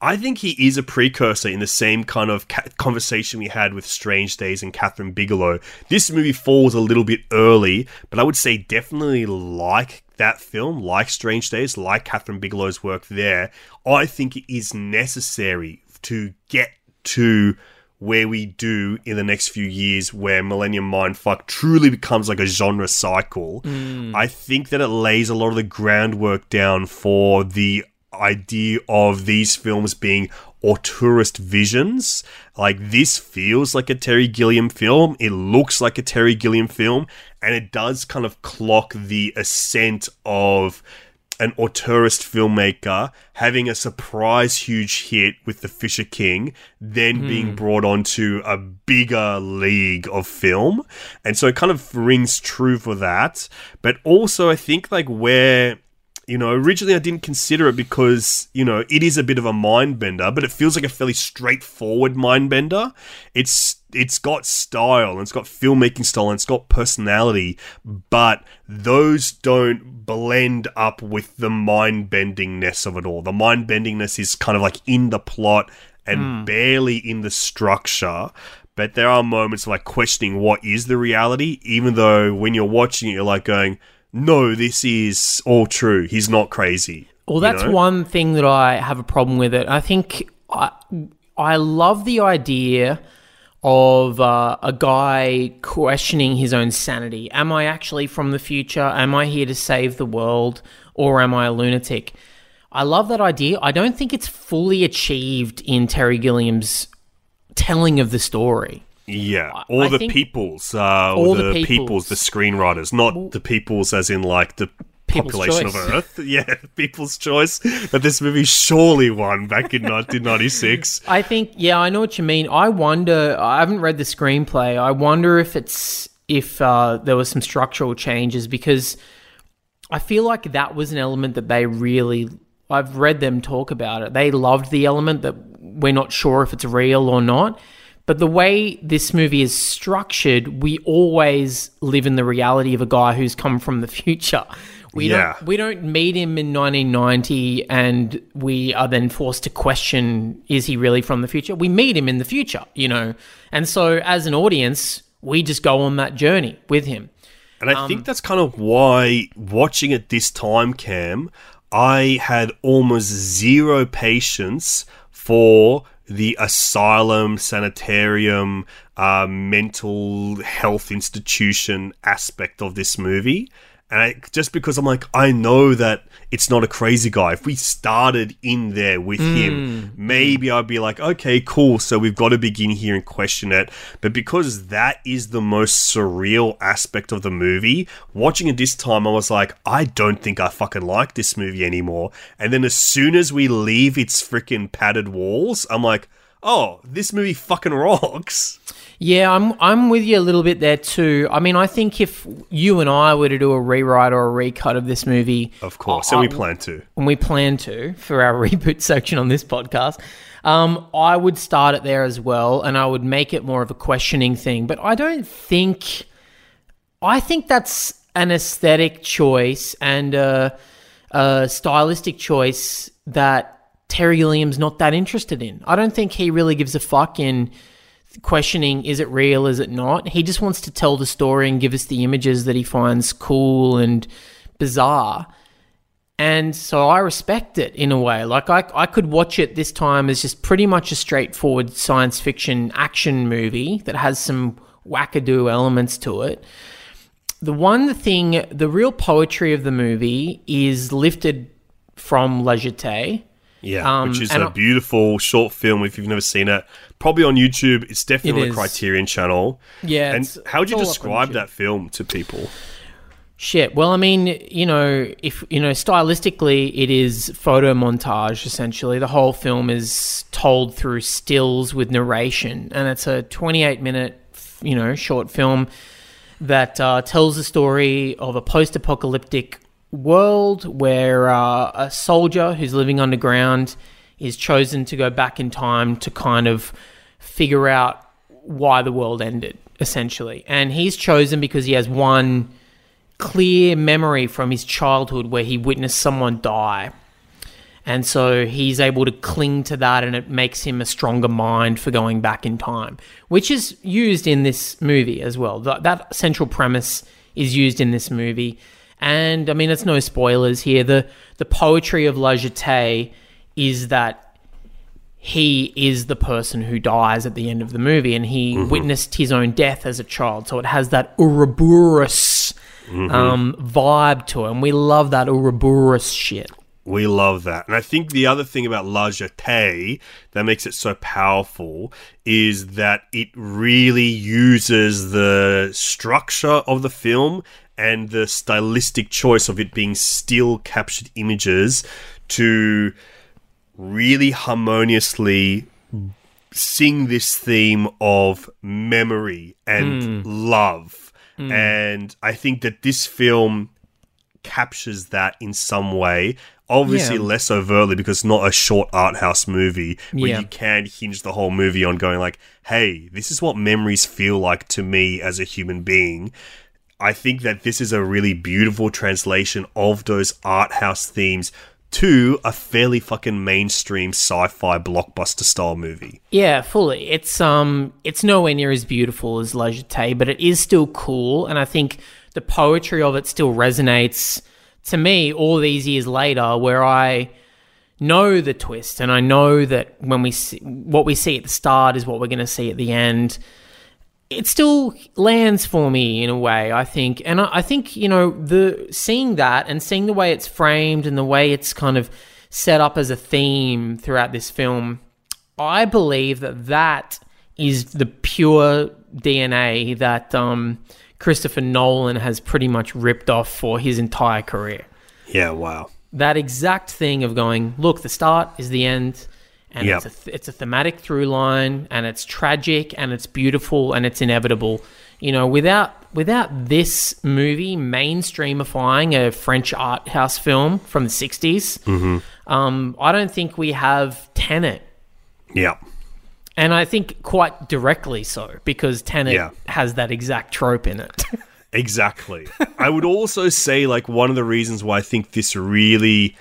I think he is a precursor in the same kind of ca- conversation we had with Strange Days and Kathryn Bigelow. This movie falls a little bit early, but I would say definitely like that film, like Strange Days, like Kathryn Bigelow's work there. I think it is necessary to get to where we do in the next few years where Millennium Mindfuck truly becomes like a genre cycle. Hmm. I think that it lays a lot of the groundwork down for the idea of these films being auteurist visions. Like this feels like a Terry Gilliam film. It looks like a Terry Gilliam film, and it does kind of clock the ascent of an auteurist filmmaker having a surprise huge hit with The Fisher King, then being hmm. brought onto a bigger league of film. And so it kind of rings true for that. But also, I think like where you know, originally I didn't consider it because, you know, it is a bit of a mind bender, but it feels like a fairly straightforward mind bender. It's it's got style and it's got filmmaking style and it's got personality, but those don't blend up with the mind bendingness of it all. The mind bendingness is kind of like in the plot and hmm. barely in the structure. But there are moments of like questioning what is the reality, even though when you're watching it, you're like going, no, this is all true. He's not crazy.
Well,
You
that's
know?
one thing that I have a problem with it. I think I, I love the idea of uh, a guy questioning his own sanity. Am I actually from the future? Am I here to save the world? Or am I a lunatic? I love that idea. I don't think it's fully achieved in Terry Gilliam's telling of the story.
Yeah, all
I
the peoples, uh,
the
the,
peoples.
peoples, the screenwriters, not the peoples as in like the
People's
population
choice.
of Earth. Yeah, people's choice. That this movie surely won back in 1996.
I think, yeah, I know what you mean. I wonder, I haven't read the screenplay. I wonder if it's if uh, there was some structural changes because I feel like that was an element that they really. I've read them talk about it. They loved the element that we're not sure if it's real or not. But the way this movie is structured, we always live in the reality of a guy who's come from the future. We
Yeah.
don't we don't meet him in 1990 and we are then forced to question is he really from the future? We meet him in the future, you know. And so as an audience, we just go on that journey with him.
And I think that's kind of why watching it this time, Cam, I had almost zero patience for the asylum, sanitarium, uh, mental health institution aspect of this movie. And I, just because I'm like, I know that it's not a crazy guy. If we started in there with mm. him, maybe I'd be like, okay, cool. So we've got to begin here and question it. But because that is the most surreal aspect of the movie, watching it this time, I was like, I don't think I fucking like this movie anymore. And then as soon as we leave its freaking padded walls, I'm like, oh, this movie fucking rocks.
Yeah, I'm I'm with you a little bit there too. I mean, I think if you and I were to do a rewrite or a recut of this movie,
Of course.
I-
and we plan to.
and we plan to for our reboot section on this podcast, um, I would start it there as well, and I would make it more of a questioning thing. But I don't think, I think that's an aesthetic choice and a, a stylistic choice that Terry Gilliam's not that interested in. I don't think he really gives a fuck in questioning is it real, is it not. He just wants to tell the story and give us the images that he finds cool and bizarre. And so I respect it in a way. Like I, I could watch it this time as just pretty much a straightforward science fiction action movie that has some wackadoo elements to it. The one thing, the real poetry of the movie is lifted from La Jetée.
Yeah,
Um,
which is a
I-
beautiful short film. If you've never seen it, probably on YouTube. It's definitely
It
on
is.
the Criterion Channel.
Yeah,
and
it's-
how would
it's
you
all up on
describe
YouTube.
that film to people?
Shit. Well, I mean, you know, if you know, stylistically, it is photo montage. Essentially, the whole film is told through stills with narration, and it's a 28 minute, you know, short film that uh, tells the story of a post apocalyptic world where uh, a soldier who's living underground is chosen to go back in time to kind of figure out why the world ended, essentially. And he's chosen because he has one clear memory from his childhood where he witnessed someone die. And so he's able to cling to that, and it makes him a stronger mind for going back in time, which is used in this movie as well. That, that central premise is used in this movie. And I mean, it's no spoilers here. The, the poetry of La Jetée is that he is the person who dies at the end of the movie, and he witnessed his own death as a child. So it has that Ouroboros um, vibe to it, and we love that Ouroboros shit.
We love that. And I think the other thing about La Jetée that makes it so powerful is that it really uses the structure of the film and the stylistic choice of it being still captured images to really harmoniously sing this theme of memory and hmm. love. Hmm. And I think that this film captures that in some way. Obviously,
Yeah.
less overtly because it's not a short art house movie where
Yeah.
you can hinge the whole movie on going like, "Hey, this is what memories feel like to me as a human being." I think that this is a really beautiful translation of those art house themes to a fairly fucking mainstream sci-fi blockbuster style movie.
Yeah, fully. It's um, it's nowhere near as beautiful as La Jetée, but it is still cool, and I think the poetry of it still resonates to me all these years later, where I know the twist and I know that when we see what we see at the start is what we're going to see at the end. It still lands for me in a way, I think, and I, I think you know the seeing that and seeing the way it's framed and the way it's kind of set up as a theme throughout this film. I believe that that is the pure DNA that um, Christopher Nolan has pretty much ripped off for his entire career
Yeah, wow.
that exact thing of going, look, the start is the end, and
Yeah.
it's a th- it's a thematic through line, and it's tragic, and it's beautiful, and it's inevitable. You know, without without this movie mainstreamifying a French art house film from the 60s,
Mm-hmm.
um, I don't think we have Tenet.
Yeah.
And I think quite directly so, because Tenet
Yeah.
has that exact trope in it.
Exactly. I would also say like one of the reasons why I think this really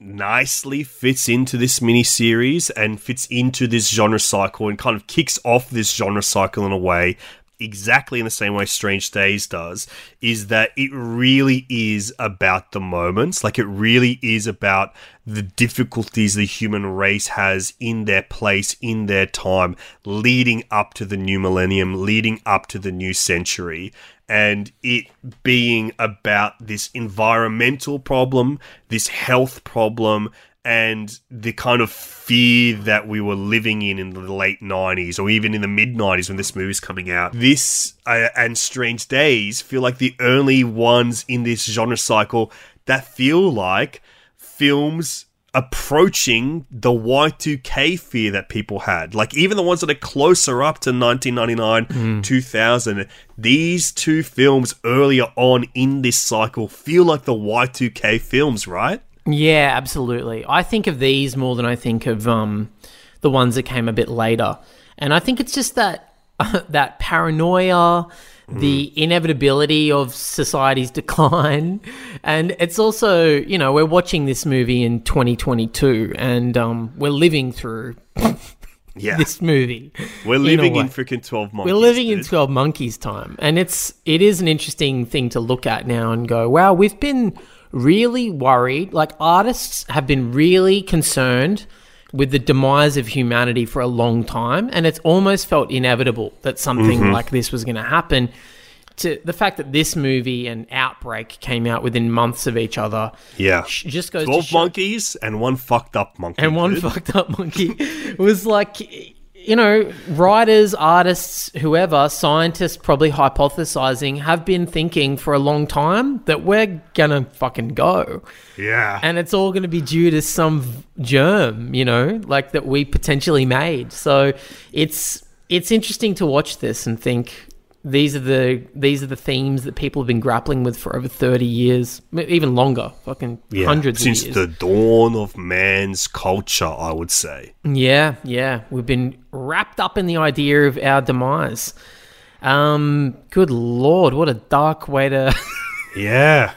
nicely fits into this miniseries and fits into this genre cycle and kind of kicks off this genre cycle in a way exactly in the same way Strange Days does is that it really is about the moments. Like it really is about the difficulties the human race has in their place in their time leading up to the new millennium leading up to the new century and it being about this environmental problem, this health problem, and the kind of fear that we were living in in the late 90s or even in the mid 90s when this movie's coming out. This uh, and Strange Days feel like the only ones in this genre cycle that feel like films approaching the Y2K fear that people had. Like even the ones that are closer up to 1999, 2000, these two films earlier on in this cycle feel like the Y2K films, right?
Yeah, absolutely. I think of these more than I think of um, the ones that came a bit later, and I think it's just that that paranoia, the inevitability of society's decline, and it's also you know we're watching this movie in 2022, and um, we're living through
Yeah.
this movie.
We're living in
way.
freaking 12 months.
We're living in 12 monkeys time and it's it is an interesting thing to look at now and go wow we've been really worried like artists have been really concerned with the demise of humanity for a long time and it's almost felt inevitable that something mm-hmm. like this was going to happen to the fact that this movie and outbreak came out within months of each other
Yeah.
just goes to
12
show-
monkeys and one fucked up monkey.
and one
dude.
fucked up monkey was like you know writers artists whoever scientists probably hypothesizing have been thinking for a long time that we're gonna fucking go
Yeah.
and it's all gonna be due to some germ you know like that we potentially made so it's it's interesting to watch this and think these are the these are the themes that people have been grappling with for over 30 years even longer fucking
yeah.
hundreds
Since
of years
the dawn of man's culture, I would say.
Yeah, yeah. We've been wrapped up in the idea of our demise. Um, good lord, what a dark way to
Yeah.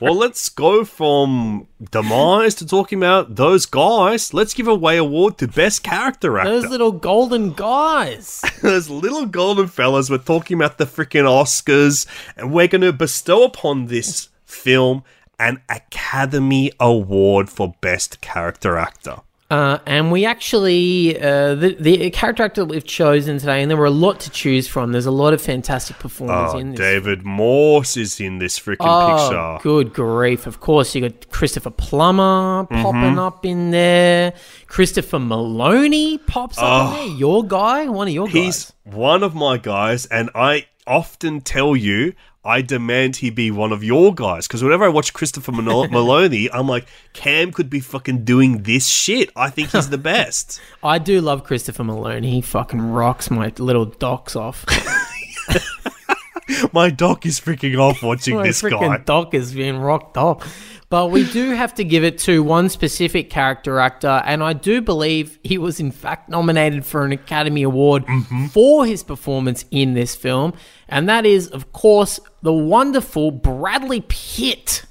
Well, let's go from demise to talking about those guys. Let's give away award to best character actor.
those little golden guys.
Those little golden fellas. We're talking about the freaking Oscars, and we're going to bestow upon this film an Academy Award for best character actor.
Uh, and we actually, uh, the, the character actor that we've chosen today, and there were a lot to choose from. There's a lot of fantastic performers
Oh,
in this.
David Morse is in this freaking
Oh,
picture.
good grief. Of course, you got Christopher Plummer
Mm-hmm.
popping up in there. Christopher Meloni pops up in there. Your guy, one of your guys.
Oh. He's one of my guys, and I often tell you I demand he be one of your guys because whenever I watch Christopher Malo- Meloni, I'm like, Cam could be fucking doing this shit. I think he's the best.
I do love Christopher Meloni. He fucking rocks my little docs off.
my doc is freaking off watching
my
this
freaking
guy.
doc is being rocked off. But we do have to give it to one specific character actor, and I do believe he was in fact nominated for an Academy Award
Mm-hmm.
for his performance in this film, and that is, of course, the wonderful Bradley Pitt.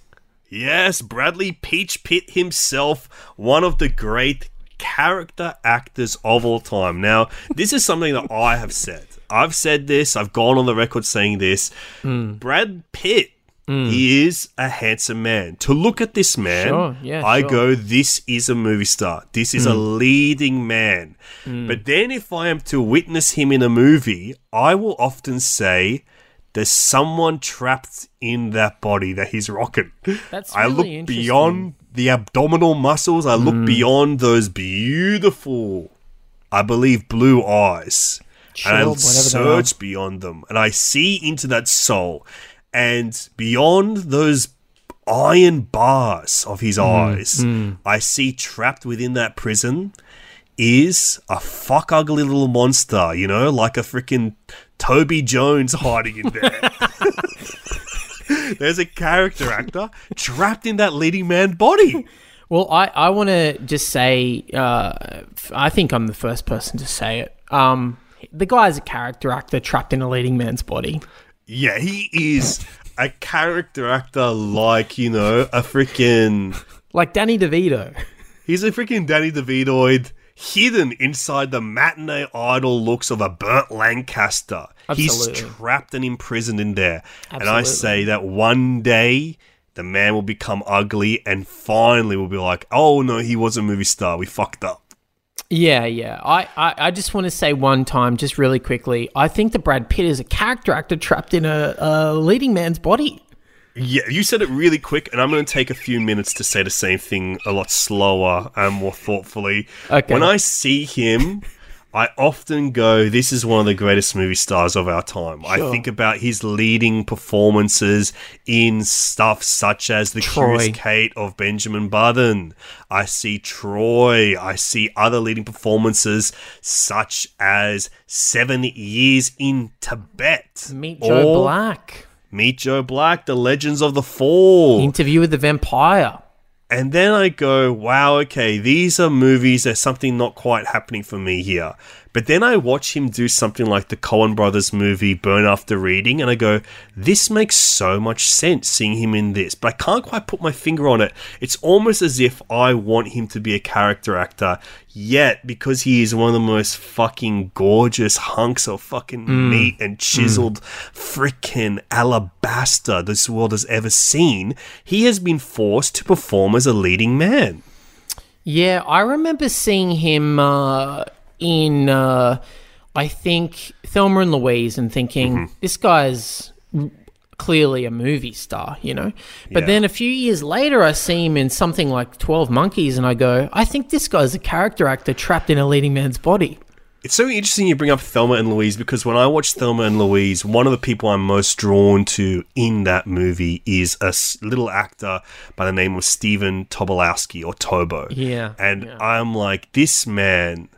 Yes, Bradley Peach Pitt himself, one of the great character actors of all time. Now, this is something that I have said. I've said this, I've gone on the record saying this.
Hmm.
Brad Pitt, he is a handsome man. To look at this man,
Sure, yeah,
I
sure.
Go, this is a movie star. This is a leading man. But then if I am to witness him in a movie, I will often say, there's someone trapped in that body that he's rocking.
That's really
I
look
beyond the abdominal muscles. I look beyond those beautiful, I believe, blue eyes.
Sure,
and I search beyond them. And I see into that soul. And beyond those iron bars of his
Mm,
eyes, I see trapped within that prison is a fuck ugly little monster, you know, like a freaking Toby Jones hiding in there. There's a character actor trapped in that leading man body.
Well, I, I want to just say, uh, I think I'm the first person to say it. Um, the guy's a character actor trapped in a leading man's body.
Yeah, he is a character actor like, you know, a freaking.
Like Danny DeVito.
He's a freaking Danny DeVitoid hidden inside the matinee idol looks of a Burt Lancaster.
Absolutely.
He's trapped and imprisoned in there. And I say that one day the man will become ugly and finally will be like, oh no, he was a movie star. We fucked up.
Yeah, yeah. I, I, I just want to say one time, just really quickly, I think that Brad Pitt is a character actor trapped in a, a leading man's body.
Yeah, you said it really quick, and I'm going to take a few minutes to say the same thing a lot slower and more thoughtfully.
Okay.
When I see him, I often go, This is one of the greatest movie stars of our time. I think about his leading performances in stuff such as The
Troy.
Curious Case of Benjamin Button. I see Troy. I see other leading performances such as Seven Years in Tibet.
Meet Joe Black.
Meet Joe Black, The Legends of the Fall.
Interview with the Vampire.
And then I go, wow, okay, these are movies, there's something not quite happening for me here. But then I watch him do something like the Coen Brothers movie Burn After Reading, and I go, this makes so much sense seeing him in this. But I can't quite put my finger on it. It's almost as if I want him to be a character actor, yet because he is one of the most fucking gorgeous hunks of fucking meat and chiseled freaking alabaster this world has ever seen, he has been forced to perform as a leading man.
Yeah, I remember seeing him uh, in, uh, I think, Thelma and Louise and thinking,
Mm-hmm.
this guy's clearly a movie star, you know? But
Yeah.
then a few years later, I see him in something like 12 Monkeys and I go, I think this guy's a character actor trapped in a leading man's body.
It's so interesting you bring up Thelma and Louise because when I watch Thelma and Louise, one of the people I'm most drawn to in that movie is a little actor by the name of Stephen Tobolowsky or Tobo.
Yeah,
And
yeah.
I'm like, this man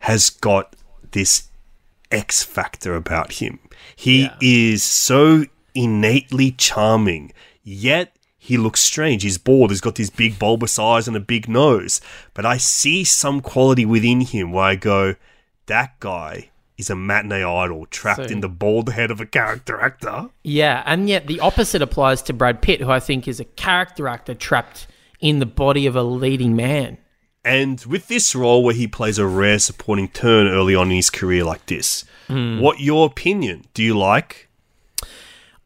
has got this X factor about him. He
Yeah.
is so innately charming, yet he looks strange. He's bald, he's got these big bulbous eyes and a big nose. But I see some quality within him where I go, that guy is a matinee idol trapped
So-
in the bald head of a character actor.
Yeah, and yet the opposite applies to Brad Pitt, who I think is a character actor trapped in the body of a leading man.
And with this role where he plays a rare supporting turn early on in his career like this, what your opinion? Do you like?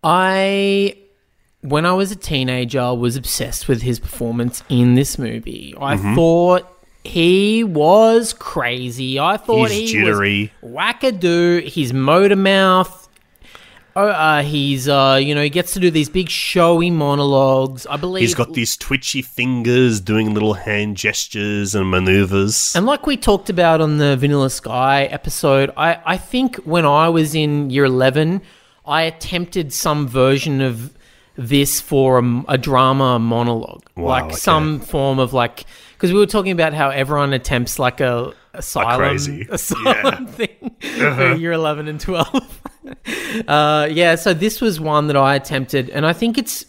I, when I was a teenager, was obsessed with his performance in this movie. I
Mm-hmm.
thought he was crazy. I thought
He's
he
jittery.
was wackadoo. His motor mouth. Oh, uh, he's uh, you know, he gets to do these big showy monologues. I believe
He's got these twitchy fingers doing little hand gestures and maneuvers.
And like we talked about on the Vanilla Sky episode, I, I think when I was in year 11, I attempted some version of this for a, a drama monologue.
Wow,
like
okay.
some form of like, because we were talking about how everyone attempts like a asylum,
crazy.
asylum thing for year 11 and 12. uh, yeah, so this was one that I attempted, and I think it's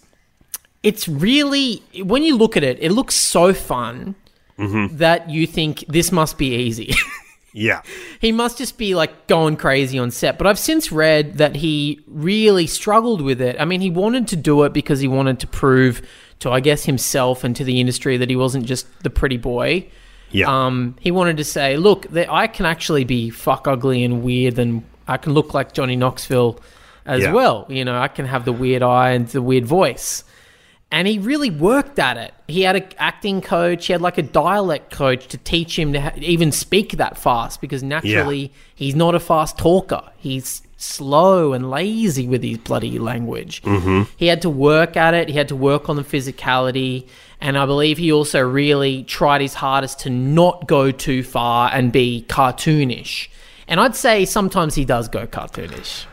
it's really when you look at it, it looks so fun that you think this must be easy.
yeah.
he must just be like going crazy on set. But I've since read that he really struggled with it. I mean, he wanted to do it because he wanted to prove to, I guess, himself and to the industry that he wasn't just the pretty boy.
Yeah.
Um, he wanted to say, look, that I can actually be fuck ugly and weird, and I can look like Johnny Knoxville as
Yeah.
well. You know, I can have the weird eye and the weird voice. And he really worked at it. He had an acting coach. He had like a dialect coach to teach him to ha- even speak that fast because naturally he's not a fast talker. He's slow and lazy with his bloody language. Mm-hmm. He had to work at it. He had to work on the physicality. And I believe he also really tried his hardest to not go too far and be cartoonish. And I'd say sometimes he does go cartoonish.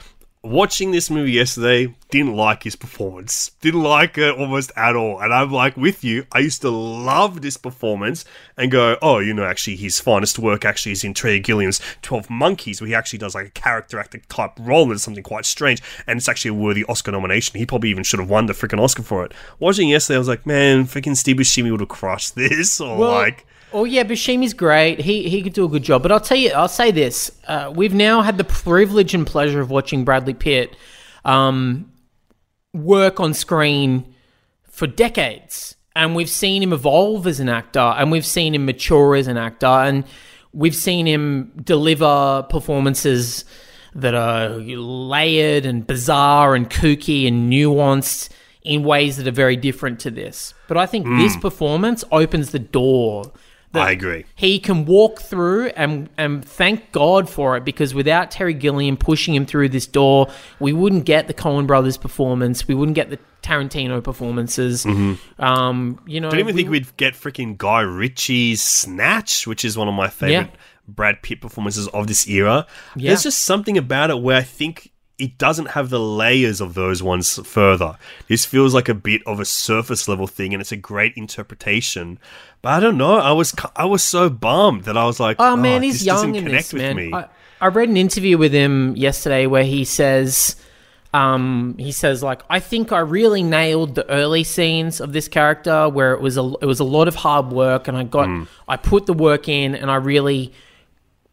watching this movie yesterday, didn't like his performance. Didn't like it almost at all. And I'm like with you. I used to love this performance and go, oh, you know, actually his finest work actually is in Terry Gilliam's Twelve Monkeys, where he actually does like a character actor type role and it's something quite strange. And it's actually a worthy Oscar nomination. He probably even should have won the freaking Oscar for it. Watching yesterday, I was like, man, freaking Steve Buscemi would have crushed this. Or like
Oh yeah, Buscemi's great. He he could do a good job. But I'll tell you, I'll say this: uh, we've now had the privilege and pleasure of watching Bradley Pitt um, work on screen for decades, and we've seen him evolve as an actor, and we've seen him mature as an actor, and we've seen him deliver performances that are layered and bizarre and kooky and nuanced in ways that are very different to this. But I think this performance opens the door. That
I agree.
He can walk through and and thank God for it because without Terry Gilliam pushing him through this door, we wouldn't get the Coen Brothers performance. We wouldn't get the Tarantino performances. Um, you know,
I don't even
we-
think we'd get freaking Guy Ritchie's Snatch, which is one of my favorite
Yeah.
Brad Pitt performances of this era.
Yeah.
There's just something about it where I think it doesn't have the layers of those ones further. This feels like a bit of a surface level thing, and it's a great interpretation. But I don't know. I was I was so bummed that I was like,
Oh man,
this
he's young in
connect
this
with
man.
me.
I, I read an interview with him yesterday where he says, um, he says like, I think I really nailed the early scenes of this character where it was a it was a lot of hard work, and I got
Hmm.
I put the work in, and I really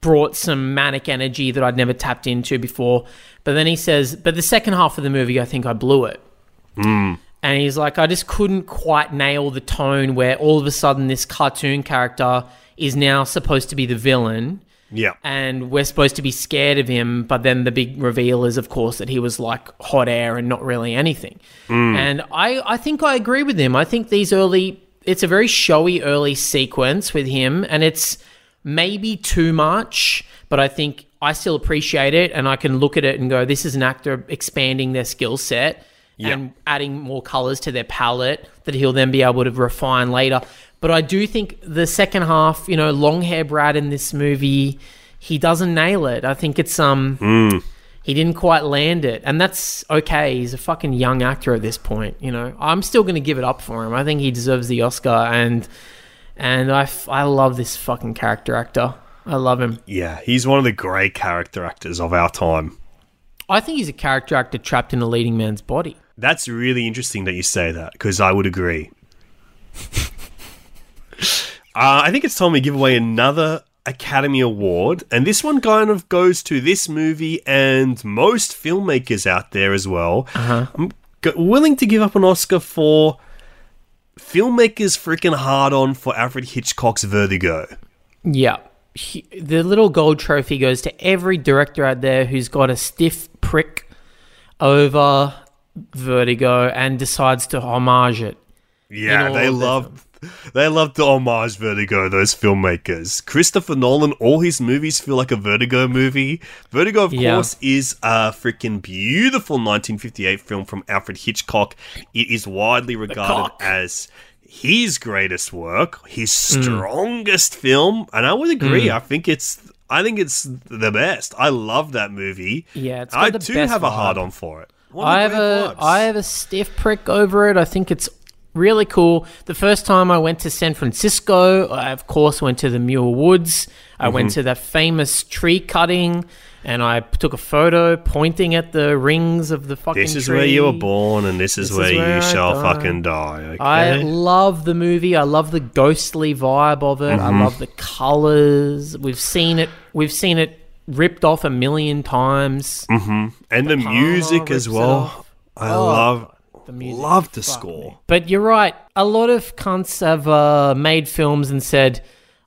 brought some manic energy that I'd never tapped into before. But then he says, but the second half of the movie, I think I blew it. Hmm. And he's like, I just couldn't quite nail the tone where all of a sudden this cartoon character is now supposed to be the villain
yeah,
and we're supposed to be scared of him, but then the big reveal is, of course, that he was like hot air and not really anything. Hmm. And I, I think I agree with him. I think these early, it's a very showy early sequence with him, and it's maybe too much, but I think I still appreciate it, and I can look at it and go, this is an actor expanding their skill set and adding more colors to their palette that he'll then be able to refine later. But I do think the second half, you know, long hair Brad in this movie, he doesn't nail it. I think it's um he didn't quite land it. And that's okay. He's a fucking young actor at this point, you know. I'm still going to give it up for him. I think he deserves the Oscar and and I, f- I love this fucking character actor. I love him.
yeah. He's one of the great character actors of our time.
I think he's a character actor trapped in a leading man's body.
That's really interesting that you say that because I would agree. uh, I think it's time we give away another Academy Award, and this one kind of goes to this movie and most filmmakers out there as well. I'm g- willing to give up an Oscar for filmmakers freaking hard on for Alfred Hitchcock's Vertigo.
Yeah. He, the little gold trophy goes to every director out there who's got a stiff prick over Vertigo and decides to homage it.
Yeah, they love they love to homage Vertigo, those filmmakers. Christopher Nolan, all his movies feel like a Vertigo movie. Vertigo, of
Yeah.
course, is a freaking beautiful 1958 film from Alfred Hitchcock. It is widely regarded as his greatest work, his
Mm.
strongest film, and I would agree. I think it's I think it's the best. I love that movie.
Yeah, it's got
I
the
do
best
have a hard on for it.
I have
great
a
vibes.
I have a stiff prick over it. I think it's really cool. The first time I went to San Francisco, I of course went to the Muir Woods. I went
Mm-hmm.
to that famous tree cutting, and I took a photo pointing at the rings of the fucking.
This is
tree.
where you were born, and this is
This
where
is where
you
I
shall
die.
fucking die. Okay?
I love the movie. I love the ghostly vibe of it.
Mm-hmm.
I love the colors. We've seen it. We've seen it ripped off a million times.
and De
Palma
music as well. I
Oh,
love,
the music.
love the
Fuck
score.
me. But you're right. A lot of cunts have uh, made films and said,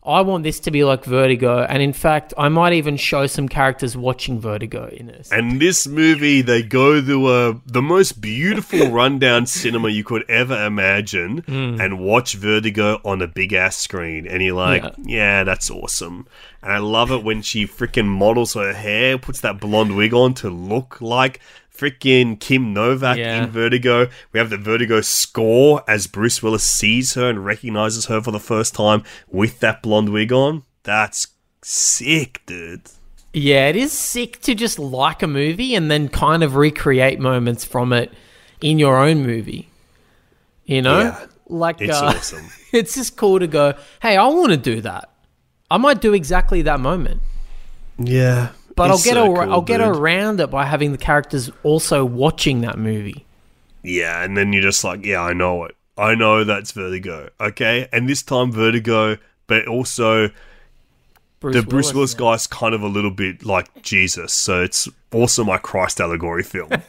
"I want this to be like Vertigo," and in fact, I might even show some characters watching Vertigo in this.
And this movie, they go to uh, the most beautiful rundown cinema you could ever imagine and watch Vertigo on a big ass screen. And you're like,
Yeah.
yeah. that's awesome. And I love it when she freaking models her hair, puts that blonde wig on to look like freaking Kim Novak
Yeah.
in Vertigo. We have the Vertigo score as Bruce Willis sees her and recognizes her for the first time with that blonde wig on. That's sick, dude.
Yeah, it is sick to just like a movie and then kind of recreate moments from it in your own movie. You know?
Yeah,
like
It's
uh,
awesome.
it's just cool to go, "Hey, I want to do that." I might do exactly that moment.
Yeah.
But
it's
I'll get
so
ar-
cool,
I'll get
dude.
around it by having the characters also watching that movie.
Yeah, and then you're just like, yeah, I know it. I know that's Vertigo. Okay, and this time Vertigo, but also
Bruce
the Bruce Willis
yeah.
guy's kind of a little bit like Jesus, so it's also my Christ allegory film.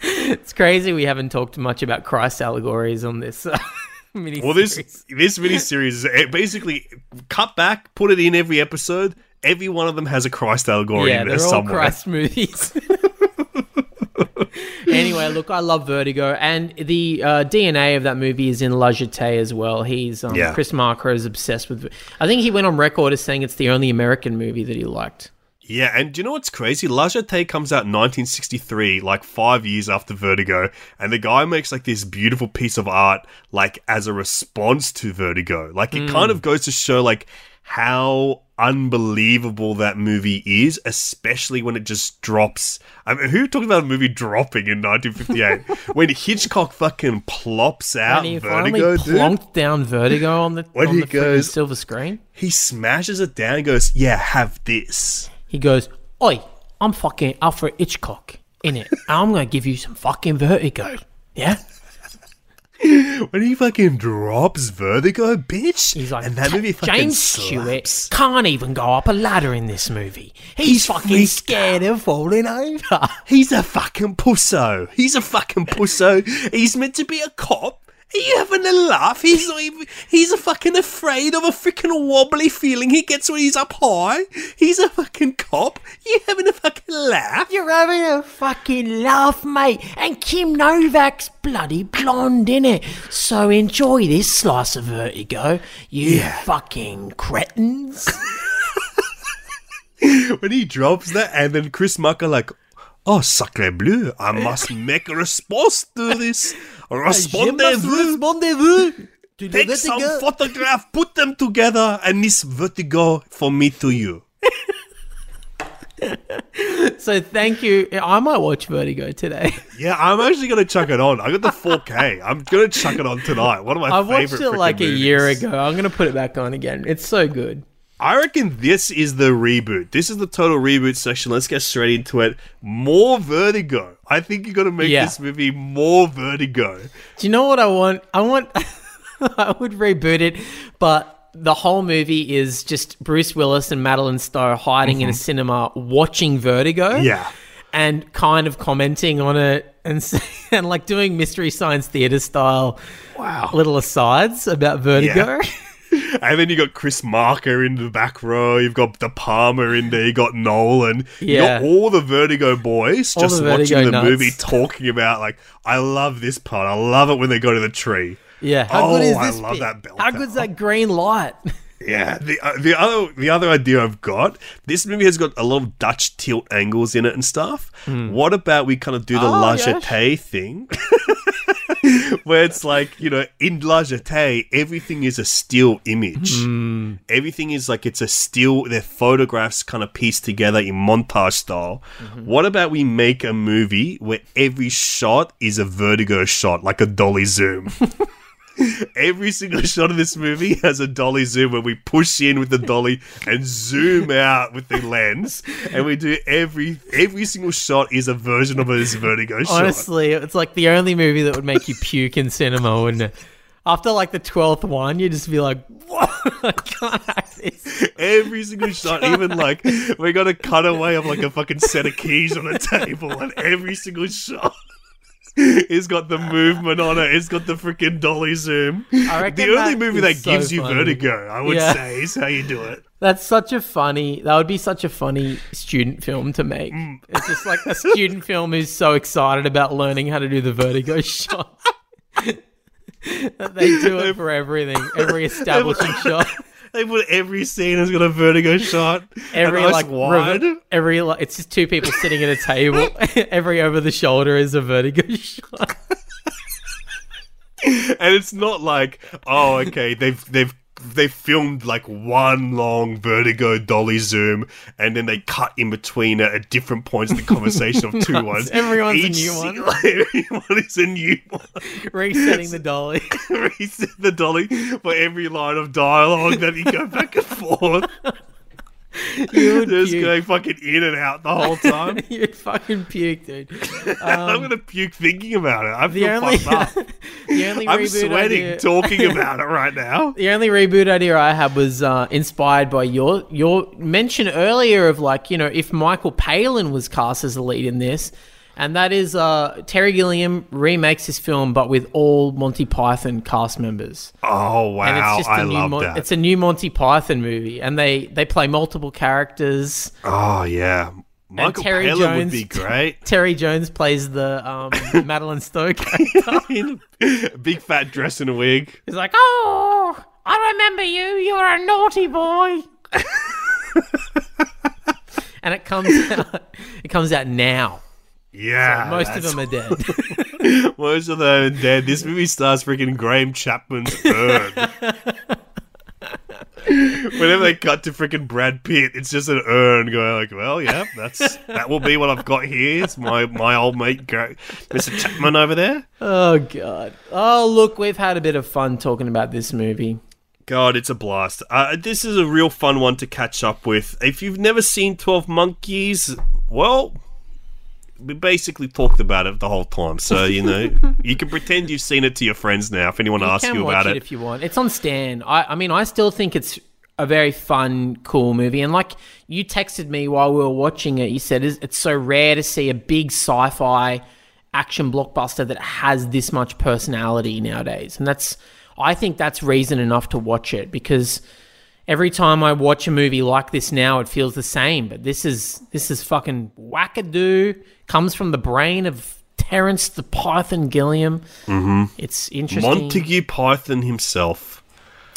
It's crazy we haven't talked much about Christ allegories on this uh, mini.
well, this this miniseries is it basically cut back, put it in every episode. Every one of them has a Christ allegory
yeah,
in there
they're all
somewhere.
Christ movies. anyway, look, I love Vertigo, and the uh, DNA of that movie is in La Jetée as well. He's um,
Yeah.
Chris Marker is obsessed with. I think he went on record as saying it's the only American movie that he liked.
Yeah, and do you know what's crazy? La Jetée comes out in 1963, like five years after Vertigo, and the guy makes like this beautiful piece of art, like as a response to Vertigo. Like it kind of goes to show like how unbelievable that movie is, especially when it just drops. I mean, who talked about a movie dropping in 1958? when Hitchcock fucking plops out
and he
Vertigo,
finally
dude.
plonked down Vertigo on the
When
on
he
the
goes-
silver screen.
He smashes it down and goes, Yeah, have this.
He goes, "Oi, I'm fucking Alfred Hitchcock in it. I'm gonna give you some fucking Vertigo." Yeah.
When he fucking drops Vertigo, bitch.
He's like,
and that movie fucking
James. Stewart can't even go up a ladder in this movie. He's,
He's
fucking scared of falling over.
He's a fucking pusso. He's a fucking pusso. He's meant to be a cop. Are you having a laugh? He's not even, he's a fucking afraid of a freaking wobbly feeling he gets when he's up high. He's a fucking cop. You having a fucking laugh?
You're having a fucking laugh, mate. And Kim Novak's bloody blonde, innit? So enjoy this slice of vertigo, you fucking cretins.
When he drops that, and then Chris Marker like, oh sacre bleu, I must make a response to this. Respondez-vous.
Respondez-vous.
Take some photograph, put them together, and this vertigo for me to you.
So thank you. I might watch Vertigo today.
Yeah, I'm actually gonna chuck it on. I got the 4K. I'm gonna chuck it on tonight. One of my
I watched
favorite.
it like a year ago. I'm gonna put it back on again. It's so good.
I reckon this is the reboot. This is the total reboot section. Let's get straight into it. More Vertigo. I think you got to make
Yeah.
this movie more Vertigo.
Do you know what I want? I want. I would reboot it, but the whole movie is just Bruce Willis and Madeleine Stowe hiding in a cinema watching Vertigo.
Mm-hmm. Yeah.
And kind of commenting on it and and like doing mystery science theater style
Wow.
little asides about Vertigo.
And then you got Chris Marker in the back row. You've got De Palma in there. You got Nolan. You
Yeah.
got all the Vertigo boys
All
just
the Vertigo
watching the
nuts.
movie, talking about like, I love this part. I love it when they go to the tree.
Yeah. How
Oh,
good is
I love
bit?
that belt
How good's that green light?
Yeah, the uh, the other the other idea I've got. This movie has got a lot of Dutch tilt angles in it and stuff. What about we kind of do the.
Oh,
La
yes.
Jetée thing, where it's like you know in La Jetée everything is a still image.
Hmm.
Everything is like it's a still. Their photographs kind of pieced together in montage style.
Mm-hmm.
What about we make a movie where every shot is a vertigo shot, like a dolly zoom. Every single shot of this movie has a dolly zoom where we push in with the dolly and zoom out with the lens, and we do every every single shot is a version of this vertigo shot.
Honestly, it's like the only movie that would make you puke in cinema, wouldn't it? After like the twelfth one, you'd just be like, "What? I can't act this."
Every single shot, even like we got a cutaway of like a fucking set of keys on a table, and every single shot. It's got the movement on it. It's got the freaking dolly zoom.
I reckon
The only
that
movie that
so
gives you
funny.
vertigo, I would
Yeah.
say, is how you do it.
That's such a funny. That would be such a funny student film to make.
Mm.
It's just like a student film who's so excited about learning how to do the vertigo shot. that they do it for everything, every establishing shot,
They put every scene has got a vertigo shot.
every like
wide.
every like it's just two people sitting at a table. every over the shoulder is a vertigo shot.
and it's not like, oh, okay, they've they've they filmed like one long vertigo dolly zoom and then they cut in between at, at different points in the conversation of two ones.
Everyone's a new one.
Everyone is a new one.
Resetting the dolly.
Reset the dolly for every line of dialogue that you go back and forth.
You would
Just
puke.
going fucking in and out the whole time.
You'd fucking puke, dude.
I'm gonna puke thinking about it. I
The
feel
only,
fucked up.
the only
I'm sweating
idea,
talking about it right now.
The only reboot idea I had was uh, inspired by your your mention earlier of like you know if Michael Palin was cast as the lead in this, and that is uh, Terry Gilliam remakes his film but with all Monty Python cast members,
Oh wow,
and it's just
I
new
love
Mon-
that.
it's a new Monty Python movie, and they they play multiple characters.
oh yeah, Michael
Terry
Palin would
Jones-
be great.
Terry Jones plays the um, Madeleine Stowe character.
Big fat dress and a wig.
He's like, "Oh, I remember you. You're a naughty boy." and it comes out. It comes out now.
Yeah,
Most of them are dead.
Most of them are dead. This movie stars freaking Graham Chapman's urn. Whenever they cut to freaking Brad Pitt, it's just an urn going like, "Well, yeah, that's that will be what I've got here. It's my my old mate, Gra- Mr. Chapman over there."
oh god. Oh look, we've had a bit of fun talking about this movie.
God, it's a blast. Uh, this is a real fun one to catch up with. If you've never seen Twelve Monkeys, well, we basically talked about it the whole time. So you know, you can pretend you've seen it to your friends now. If anyone
You
asks you
watch
about
it, if you want. It's on Stan. I, I mean, I still think it's a very fun, cool movie. And like you texted me while we were watching it, you said it's it's so rare to see a big sci-fi action blockbuster that has this much personality nowadays. And that's, I think that's reason enough to watch it because every time I watch a movie like this now, it feels the same. But this is this is fucking wackadoo. Comes from the brain of Terrence the Python Gilliam. Mm-hmm. It's interesting.
Montague Python himself.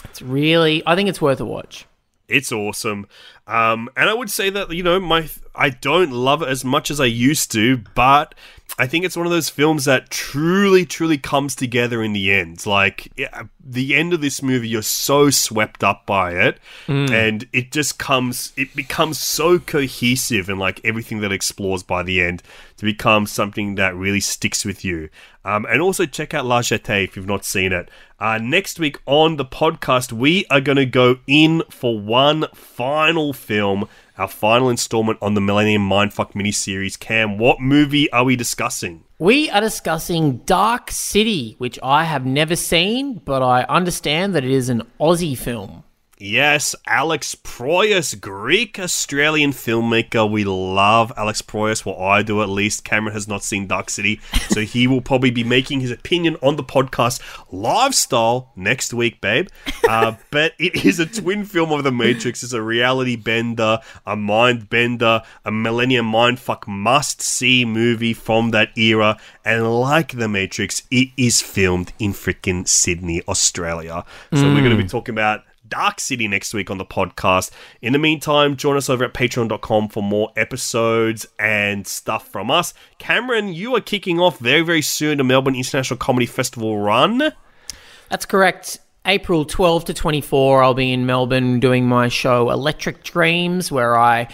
It's really, I think it's worth a watch.
It's awesome. Um, and I would say that, you know, my I don't love it as much as I used to, but I think it's one of those films that truly, truly comes together in the end. Like, the end of this movie, you're so swept up by it, and it just comes, it becomes so cohesive and like everything that explores by the end to become something that really sticks with you. Um, and also check out La Jetée if you've not seen it. Uh, next week on the podcast, we are going to go in for one final film, our final installment on the Millennium Mindfuck miniseries. Cam, what movie are we discussing?
We are discussing Dark City, which I have never seen, but I understand that it is an Aussie film.
Yes, Alex Proyas, Greek Australian filmmaker. We love Alex Proyas. Well, I do at least. Cameron has not seen Dark City, so he will probably be making his opinion on the podcast lifestyle next week, babe. Uh, but it is a twin film of The Matrix. It's a reality bender, a mind bender, a Millennium Mindfuck must see movie from that era. And like The Matrix, it is filmed in freaking Sydney, Australia. So we're going to be talking about Dark City next week on the podcast. In the meantime, join us over at patreon.com for more episodes and stuff from us. Cameron, you are kicking off very, very soon the Melbourne International Comedy Festival run.
That's correct. April 12 to 24, I'll be in Melbourne doing my show Electric Dreams, where I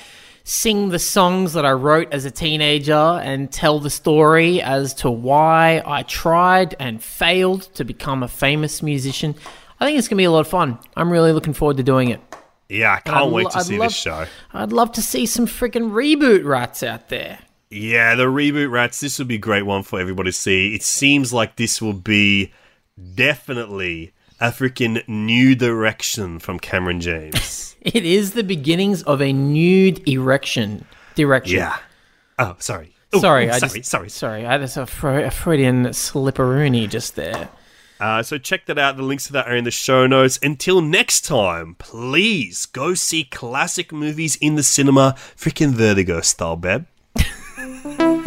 sing the songs that I wrote as a teenager and tell the story as to why I tried and failed to become a famous musician. I think it's going to be a lot of fun. I'm really looking forward to doing it.
Yeah, I can't wait
lo-
to
I'd
see
love-
this show.
I'd love to see some freaking reboot rats out there.
Yeah, the reboot rats. This would be a great one for everybody to see. It seems like this will be definitely a freaking new direction from Cameron James.
It is the beginnings of a nude erection. Direction.
yeah. Oh, sorry. Ooh,
Sorry,
ooh,
I
sorry,
just,
sorry.
sorry. I just a, Fre- a Freudian slipperoony just there.
Uh, so check that out. The links to that are in the show notes. Until next time, please go see classic movies in the cinema. Freaking Vertigo style, babe.